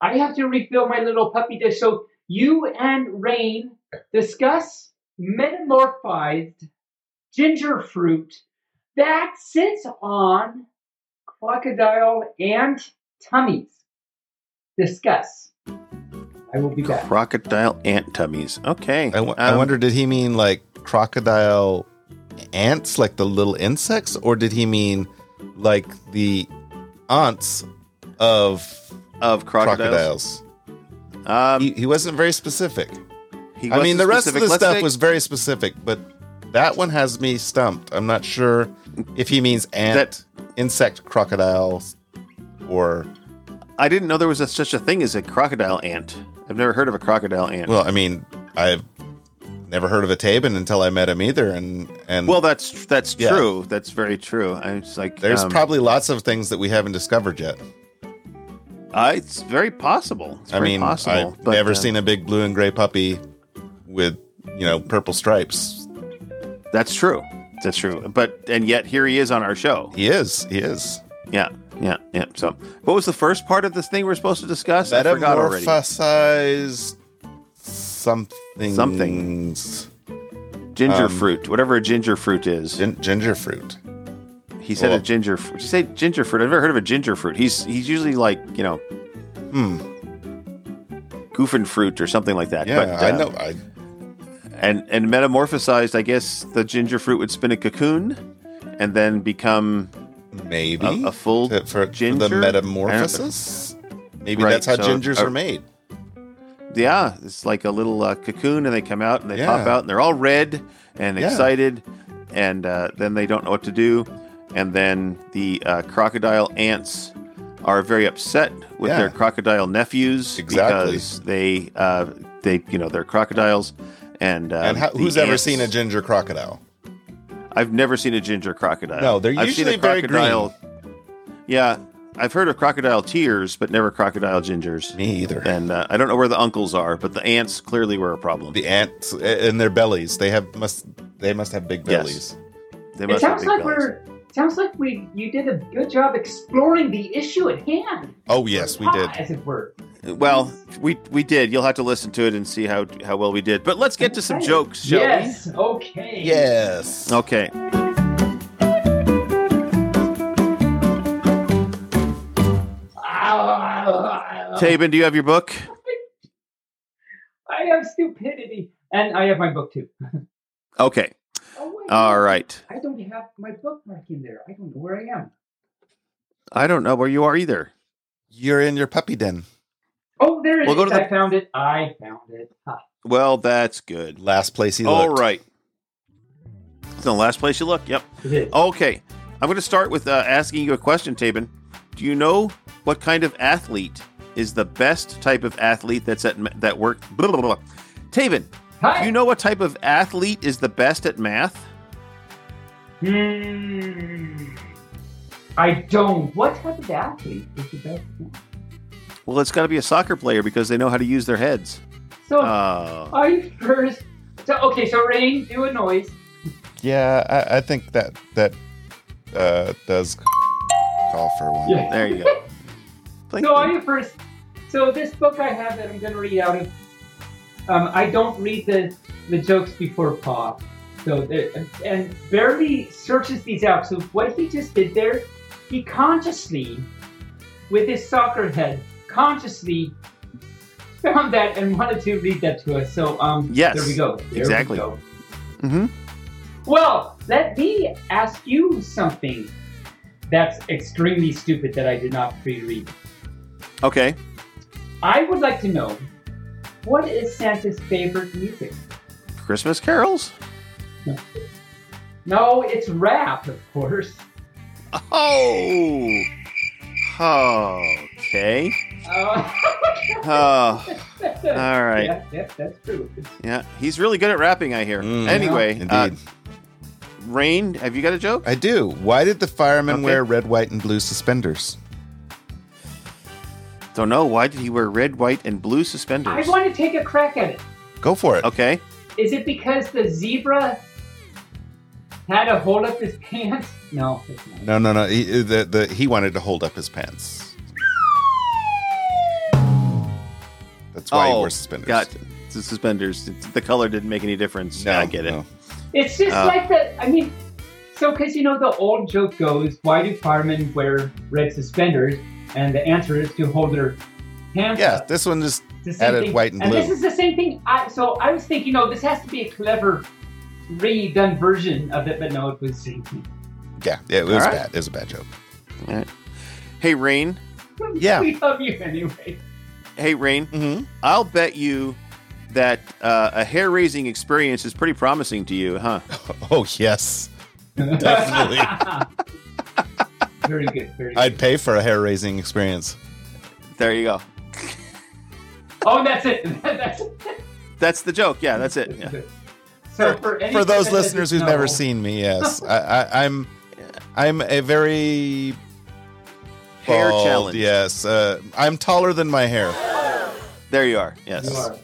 [SPEAKER 3] I have to refill my little puppy dish. So you and Rayne discuss metamorphized ginger fruit that sits on crocodile and tummies. Discuss. I will be back.
[SPEAKER 1] Crocodile ant tummies. Okay.
[SPEAKER 2] I, w- I
[SPEAKER 1] Um,
[SPEAKER 2] wonder, did he mean like crocodile ants, like the little insects, or did he mean like the aunts of
[SPEAKER 1] of crocodiles.
[SPEAKER 2] crocodiles?
[SPEAKER 1] Um,
[SPEAKER 2] He, he wasn't very specific.
[SPEAKER 1] he
[SPEAKER 2] I mean,
[SPEAKER 1] wasn't
[SPEAKER 2] the rest of the
[SPEAKER 1] Let's
[SPEAKER 2] stuff
[SPEAKER 1] take-
[SPEAKER 2] was very specific, but that one has me stumped. I'm not sure if he means ant, insect crocodiles, or
[SPEAKER 1] I didn't know there was a, such a thing as a crocodile ant. I've never heard of a crocodile ant.
[SPEAKER 2] Well, I mean, I've never heard of a Taebyn until I met him either, and and
[SPEAKER 1] Well, that's that's
[SPEAKER 2] Yeah.
[SPEAKER 1] true. That's very true. I was like,
[SPEAKER 2] there's
[SPEAKER 1] um,
[SPEAKER 2] probably lots of things that we haven't discovered yet.
[SPEAKER 1] uh, it's very possible. It's
[SPEAKER 2] I
[SPEAKER 1] very
[SPEAKER 2] mean,
[SPEAKER 1] possible.
[SPEAKER 2] I've
[SPEAKER 1] but,
[SPEAKER 2] never
[SPEAKER 1] uh,
[SPEAKER 2] seen a big blue and gray puppy with you know purple stripes.
[SPEAKER 1] That's true. That's true. But and yet here he is on our show.
[SPEAKER 2] He is. He is.
[SPEAKER 1] Yeah, yeah, yeah. So, what was the first part of this thing we're supposed to discuss? I forgot already.
[SPEAKER 2] Metamorphosized something.
[SPEAKER 1] Something. Ginger
[SPEAKER 2] um,
[SPEAKER 1] fruit, whatever a ginger fruit is.
[SPEAKER 2] Gin- ginger fruit.
[SPEAKER 1] He said
[SPEAKER 2] well-
[SPEAKER 1] a ginger. Did you say ginger fruit? I've never heard of a ginger fruit. He's he's usually like you know
[SPEAKER 2] Hmm.
[SPEAKER 1] goofing fruit or something like that.
[SPEAKER 2] Yeah,
[SPEAKER 1] but,
[SPEAKER 2] I
[SPEAKER 1] uh,
[SPEAKER 2] know. I
[SPEAKER 1] And and metamorphosized, I guess the ginger fruit would spin a cocoon and then become
[SPEAKER 2] maybe
[SPEAKER 1] a, a full
[SPEAKER 2] to- for, for
[SPEAKER 1] ginger.
[SPEAKER 2] the metamorphosis. Maybe
[SPEAKER 1] Right,
[SPEAKER 2] that's how
[SPEAKER 1] so,
[SPEAKER 2] gingers
[SPEAKER 1] uh,
[SPEAKER 2] are made.
[SPEAKER 1] Yeah, it's like a little uh, cocoon, and they come out and they pop out, and they're all red and
[SPEAKER 2] Yeah.
[SPEAKER 1] excited, and uh, then they don't know what to do, and then the uh, crocodile ants are very upset with
[SPEAKER 2] Yeah.
[SPEAKER 1] their crocodile nephews
[SPEAKER 2] Exactly.
[SPEAKER 1] because they uh, they you know they're crocodiles, and uh,
[SPEAKER 2] and how, who's ever
[SPEAKER 1] ants-
[SPEAKER 2] seen a ginger crocodile?
[SPEAKER 1] I've never seen a ginger crocodile.
[SPEAKER 2] No, they're
[SPEAKER 1] I've seen a
[SPEAKER 2] usually very
[SPEAKER 1] crocodile. Yeah, I've heard of crocodile tears, but never crocodile gingers.
[SPEAKER 2] Me either.
[SPEAKER 1] And uh, I don't know where the uncles are, but the ants clearly were a problem.
[SPEAKER 2] The ants in their bellies. They have must. They must have big
[SPEAKER 1] Yes.
[SPEAKER 2] bellies.
[SPEAKER 1] They
[SPEAKER 3] It
[SPEAKER 1] must have
[SPEAKER 3] sounds
[SPEAKER 1] big
[SPEAKER 3] like
[SPEAKER 1] bellies.
[SPEAKER 3] we're sounds like we you did a good job exploring the issue at hand.
[SPEAKER 2] Oh yes, we did.
[SPEAKER 3] As it were.
[SPEAKER 1] Well, we we did. You'll have to listen to it and see how how well we did. But let's get to some jokes, shall
[SPEAKER 3] yes. Okay.
[SPEAKER 2] Yes.
[SPEAKER 1] Okay.
[SPEAKER 3] Ah,
[SPEAKER 1] Taebyn, do you have your book?
[SPEAKER 3] I have stupidity, and I have my book too.
[SPEAKER 1] Okay.
[SPEAKER 3] Wait,
[SPEAKER 1] All right.
[SPEAKER 3] I don't have my bookmark in there. I don't know where I am.
[SPEAKER 1] I don't know where you are either.
[SPEAKER 2] You're in your puppy den.
[SPEAKER 3] Oh, there it is.
[SPEAKER 1] We'll go to
[SPEAKER 3] I found it. I found it. Ha.
[SPEAKER 1] Well, that's good.
[SPEAKER 2] Last place he
[SPEAKER 1] All
[SPEAKER 2] looked.
[SPEAKER 1] right. It's the last place you look. Yep. Okay. I'm going to start with uh, asking you a question, Taebyn. Do you know what kind of athlete is the best type of athlete that's at ma- that work? Blah, blah, blah. Taebyn,
[SPEAKER 3] Hi.
[SPEAKER 1] do you know what type of athlete is the best at math?
[SPEAKER 3] Hmm. I don't. What type of athlete is the best?
[SPEAKER 1] Well, it's got to be a soccer player because they know how to use their heads.
[SPEAKER 3] So
[SPEAKER 1] Uh,
[SPEAKER 3] I first. So okay. So Rayne, do a noise.
[SPEAKER 2] Yeah, I, I think that that uh, does call for one.
[SPEAKER 3] Yeah.
[SPEAKER 1] there you go. Blink,
[SPEAKER 3] So
[SPEAKER 1] blink.
[SPEAKER 3] I first. So this book I have that I'm going to read out of. Um, I don't read the the jokes before Paw. So and Bearly searches these out. So what he just did there, he consciously, with his soccer head, consciously found that and wanted to read that to us. So um,
[SPEAKER 1] Yes,
[SPEAKER 3] there we go. There we
[SPEAKER 1] exactly.
[SPEAKER 3] go.
[SPEAKER 1] Mhm.
[SPEAKER 3] Well, let me ask you something that's extremely stupid that I did not pre-read.
[SPEAKER 1] Okay.
[SPEAKER 3] I would like to know what is Santa's favorite music?
[SPEAKER 1] Christmas carols?
[SPEAKER 3] No, it's rap, of course.
[SPEAKER 1] Oh. Okay.
[SPEAKER 3] Uh,
[SPEAKER 1] Oh, all right.
[SPEAKER 3] Yeah, yeah, that's true.
[SPEAKER 1] Yeah, he's really good at rapping, I hear.
[SPEAKER 2] Mm,
[SPEAKER 1] anyway,
[SPEAKER 2] Indeed.
[SPEAKER 1] uh, Rayne, have you got a joke?
[SPEAKER 2] I do. Why did the fireman
[SPEAKER 1] Okay.
[SPEAKER 2] wear red, white, and blue suspenders?
[SPEAKER 1] Don't know. Why did he wear red, white, and blue suspenders?
[SPEAKER 3] I
[SPEAKER 1] suspenders?
[SPEAKER 3] want to take a crack at it.
[SPEAKER 2] Go for it.
[SPEAKER 1] Okay.
[SPEAKER 3] Is it because the zebra had to hold up his pants? No, it's not.
[SPEAKER 2] No, no, no. He, the, the, he wanted to hold up his pants. That's why he wore suspenders.
[SPEAKER 1] Oh, Got the suspenders. The color didn't make any difference.
[SPEAKER 2] No,
[SPEAKER 1] Yeah, I get it.
[SPEAKER 2] no.
[SPEAKER 3] It's just
[SPEAKER 1] Uh,
[SPEAKER 3] like the. I mean, so because you know the old joke goes, why do firemen wear red suspenders? And the answer is to hold their pants
[SPEAKER 2] Yeah,
[SPEAKER 3] up.
[SPEAKER 2] this one just
[SPEAKER 3] It's the same
[SPEAKER 2] added
[SPEAKER 3] thing.
[SPEAKER 2] white and
[SPEAKER 3] And
[SPEAKER 2] blue.
[SPEAKER 3] this is the same thing. I, so I was thinking, no, this has to be a clever, redone version of it, but no, it was the
[SPEAKER 2] yeah, yeah, it was
[SPEAKER 1] All right.
[SPEAKER 2] bad. It was a bad joke.
[SPEAKER 1] Hey, Rayne.
[SPEAKER 2] Yeah.
[SPEAKER 3] we love you anyway.
[SPEAKER 1] Hey, Rayne.
[SPEAKER 2] Mm-hmm.
[SPEAKER 1] I'll bet you that uh, a hair raising experience is pretty promising to you, huh?
[SPEAKER 2] Oh yes, Definitely.
[SPEAKER 3] very good. Very good.
[SPEAKER 2] I'd pay for a hair raising experience.
[SPEAKER 1] There you go.
[SPEAKER 3] Oh, that's it. that's it.
[SPEAKER 1] That's the joke. Yeah, that's it. Yeah.
[SPEAKER 3] So for,
[SPEAKER 2] For those listeners who've
[SPEAKER 3] doesn't
[SPEAKER 2] never seen me, yes, I, I, I'm I'm a very
[SPEAKER 1] Hair
[SPEAKER 2] bald,
[SPEAKER 1] challenge.
[SPEAKER 2] Yes, uh, I'm taller than my hair.
[SPEAKER 1] There you are. Yes.
[SPEAKER 3] You are.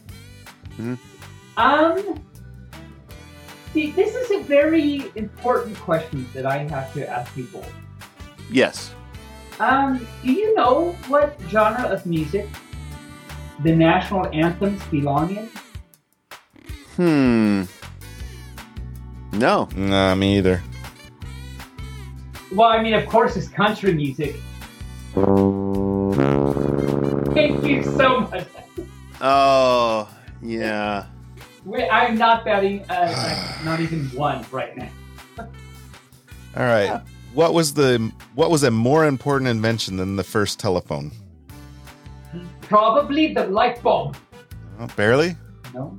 [SPEAKER 1] Mhm.
[SPEAKER 3] Um, see, this is a very important question that I have to ask you both.
[SPEAKER 1] Yes.
[SPEAKER 3] Um, do you know what genre of music the national anthems belong in?
[SPEAKER 1] Hmm. No.
[SPEAKER 2] Nah, me either.
[SPEAKER 3] Well, I mean, of course, it's country music. Thank you so much.
[SPEAKER 1] Oh, yeah.
[SPEAKER 3] Wait, I'm not betting, uh, like, not even one right now.
[SPEAKER 2] All right. What was the what was a more important invention than the first telephone?
[SPEAKER 3] Probably the light bulb.
[SPEAKER 2] Oh, barely.
[SPEAKER 3] No.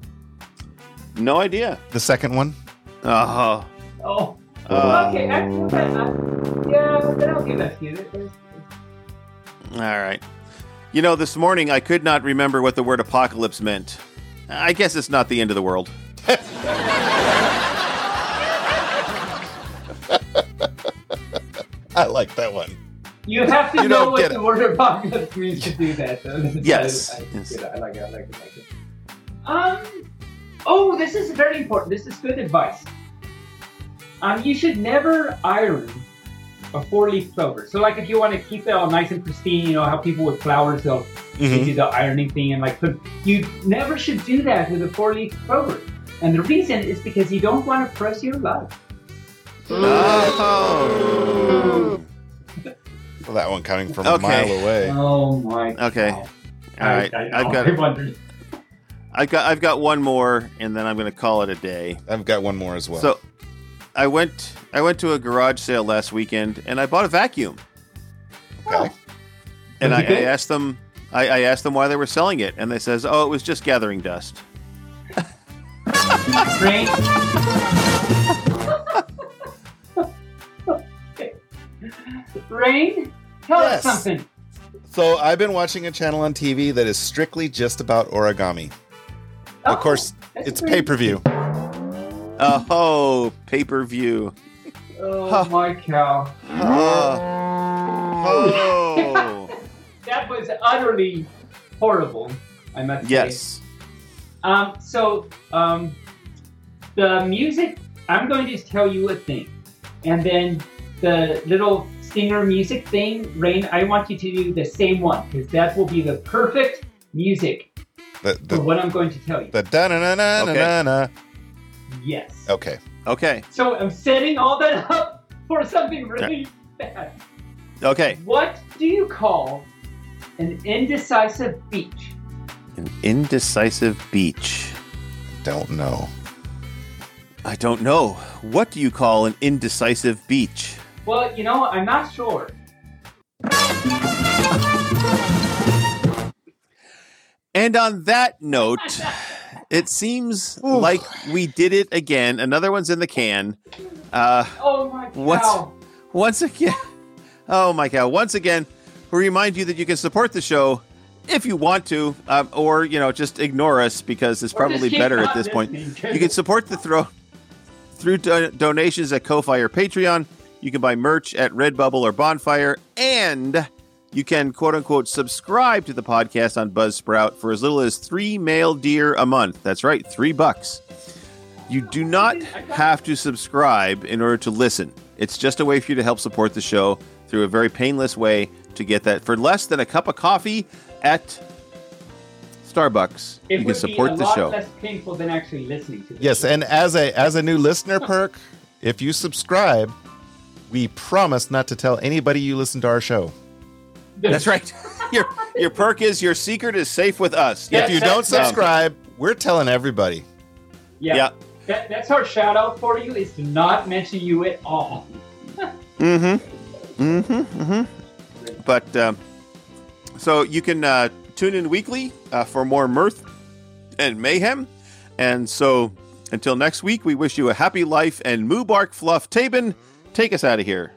[SPEAKER 1] No idea.
[SPEAKER 2] The second one.
[SPEAKER 1] Oh.
[SPEAKER 3] Oh.
[SPEAKER 1] Uh,
[SPEAKER 3] okay. Actually, yeah, then I'll give that to you. There's-
[SPEAKER 1] All right. You know, this morning I could not remember what the word apocalypse meant. I guess it's not the end of the world.
[SPEAKER 2] I like that one.
[SPEAKER 3] You have to
[SPEAKER 2] You
[SPEAKER 3] know
[SPEAKER 2] don't
[SPEAKER 3] what the
[SPEAKER 2] it.
[SPEAKER 3] word apocalypse means to do that. though.
[SPEAKER 1] Yes.
[SPEAKER 3] I, I,
[SPEAKER 1] Yes.
[SPEAKER 3] I like it. I like it. I like it. Um. Oh, this is very important. This is good advice. Um, you should never iron a four-leaf clover. So, like, if you want to keep it all nice and pristine, you know how people with flowers they'll they
[SPEAKER 2] Mhm.
[SPEAKER 3] do the ironing thing and like put. You never should do that with a four-leaf clover. And the reason is because you don't want to press your luck.
[SPEAKER 1] Oh.
[SPEAKER 2] Well, that one coming from
[SPEAKER 1] Okay.
[SPEAKER 2] a mile away.
[SPEAKER 3] Oh my.
[SPEAKER 1] Okay. All right.
[SPEAKER 3] I, I,
[SPEAKER 1] I've got
[SPEAKER 3] I wondered.
[SPEAKER 1] I've got I've got one more and then I'm going to call it a day.
[SPEAKER 2] I've got one more as well.
[SPEAKER 1] So I went I went to a garage sale last weekend and I bought a vacuum.
[SPEAKER 2] okay.
[SPEAKER 1] And I. I asked them I, I asked them why they were selling it and they says, "Oh, it was just gathering dust."
[SPEAKER 3] Rayne. Rayne, tell
[SPEAKER 2] Yes.
[SPEAKER 3] us something.
[SPEAKER 2] So I've been watching a channel on TV that is strictly just about origami.
[SPEAKER 3] Oh,
[SPEAKER 2] of course, it's pay per view.
[SPEAKER 1] Oh, pay-per-view.
[SPEAKER 3] Oh
[SPEAKER 1] Huh.
[SPEAKER 3] my cow!
[SPEAKER 1] Oh.
[SPEAKER 3] That was utterly horrible. I must say.
[SPEAKER 1] yes.
[SPEAKER 3] Um. So, um, the music. I'm going to tell you a thing, and then the little stinger music thing, Rayne. I want you to do the same one because that will be the perfect music
[SPEAKER 2] The
[SPEAKER 3] for
[SPEAKER 2] the
[SPEAKER 3] what I'm going to tell you.
[SPEAKER 2] the da na na na
[SPEAKER 1] Okay.
[SPEAKER 2] na na.
[SPEAKER 3] Yes.
[SPEAKER 2] Okay.
[SPEAKER 1] Okay.
[SPEAKER 3] So I'm setting all that up for something really bad.
[SPEAKER 1] Okay.
[SPEAKER 3] What do you call an indecisive beach?
[SPEAKER 1] An indecisive beach.
[SPEAKER 2] Don't know.
[SPEAKER 1] I don't know. What do you call an indecisive beach?
[SPEAKER 3] Well, you know, I'm not sure.
[SPEAKER 1] And on that note, it seems like we did it again. Another one's in the can. Uh,
[SPEAKER 3] Oh my cow!
[SPEAKER 1] What's- once again, oh my god! Once again, we remind you that you can support the show if you want to, um, or you know, just ignore us because it's probably better at this point. You can support the throw through do- donations at Ko-fi or Patreon. You can buy merch at Redbubble or Bonfire, and you can quote unquote subscribe to the podcast on Buzzsprout for as little as three male deer a month. That's right, three bucks. You do not have to subscribe in order to listen. It's just a way for you to help support the show through a very painless way to get that for less than a cup of coffee at Starbucks.
[SPEAKER 3] It
[SPEAKER 1] you
[SPEAKER 3] would
[SPEAKER 1] can support
[SPEAKER 3] be a
[SPEAKER 1] the
[SPEAKER 3] lot
[SPEAKER 1] show.
[SPEAKER 3] less painful than actually listening to.
[SPEAKER 2] Yes,
[SPEAKER 3] show.
[SPEAKER 2] and as a as a new listener perk, if you subscribe, we promise not to tell anybody you listen to our show.
[SPEAKER 1] That's right. your your perk is your secret is safe with us.
[SPEAKER 2] If you
[SPEAKER 3] that-
[SPEAKER 2] don't subscribe, we're telling everybody.
[SPEAKER 3] yeah.
[SPEAKER 1] Yeah.
[SPEAKER 3] That, that's our shout out for you is to not mention you at all.
[SPEAKER 1] Mm-hmm. Mm-hmm. Mm-hmm. But um, so you can uh, tune in weekly uh, for more mirth and mayhem. And so until next week, we wish you a happy life and moo bark fluff. Taebyn, take us out of here.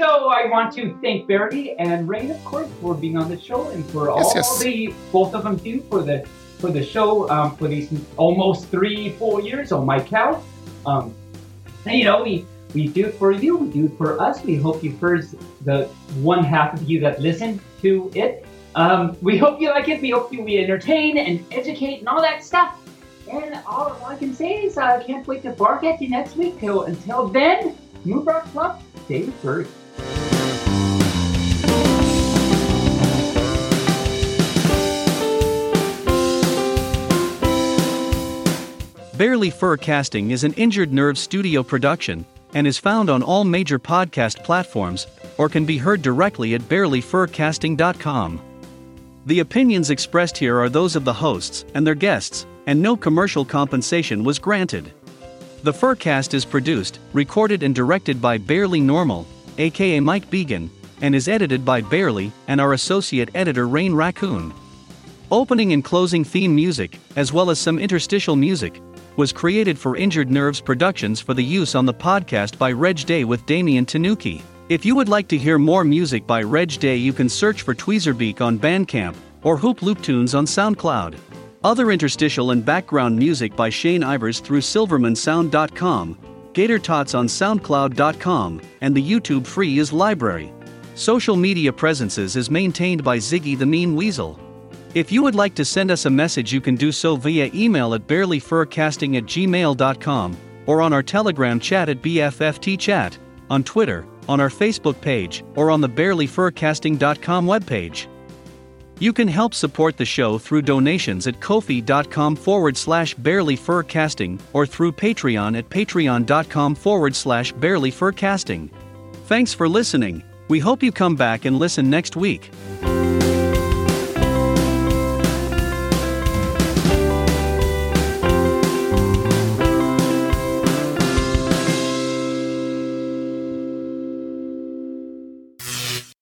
[SPEAKER 3] So I want to thank Bearly and Rayne, of course, for being on the show and for all
[SPEAKER 2] yes.
[SPEAKER 3] the both of them do for the for the show um, for these almost three four years. Oh my cow! Um, and, you know we we do it for you, we do it for us. We hope you first the one half of you that listen to it. Um, we hope you like it. We hope you we entertain and educate and all that stuff. And all I can say is I can't wait to bark at you next week. Till until then, Moobarkfluff, stay first.
[SPEAKER 7] Bearly Furcasting is an Injured Nerve studio production and is found on all major podcast platforms or can be heard directly at bearlyfurcasting.com. The opinions expressed here are those of the hosts and their guests, and no commercial compensation was granted. The Furcast is produced, recorded, and directed by Bearly Normal, aka Mike Began, and is edited by Bearly and our associate editor Rayne Raccoon. Opening and closing theme music, as well as some interstitial music, was created for Injured Nerves Productions for the use on the podcast by Reg Day with Damian Tanuki. If you would like to hear more music by Reg Day, you can search for Tweezerbeak on Bandcamp or Hoop Loop Tunes on SoundCloud. Other interstitial and background music by Shane Ivers through SilvermanSound.com, Gator Tots on SoundCloud.com, and the YouTube Free is Library. Social media presences is maintained by Ziggy the Meme Weasel. If you would like to send us a message, you can do so via email at bearlyfurcasting at gmail.com or on our Telegram chat at BFFTchat, on Twitter, on our Facebook page, or on the bearlyfurcasting.com webpage. You can help support the show through donations at kofi.com forward slash bearlyfurcasting or through Patreon at patreon.com forward slash bearlyfurcasting. Thanks for listening. We hope you come back and listen next week.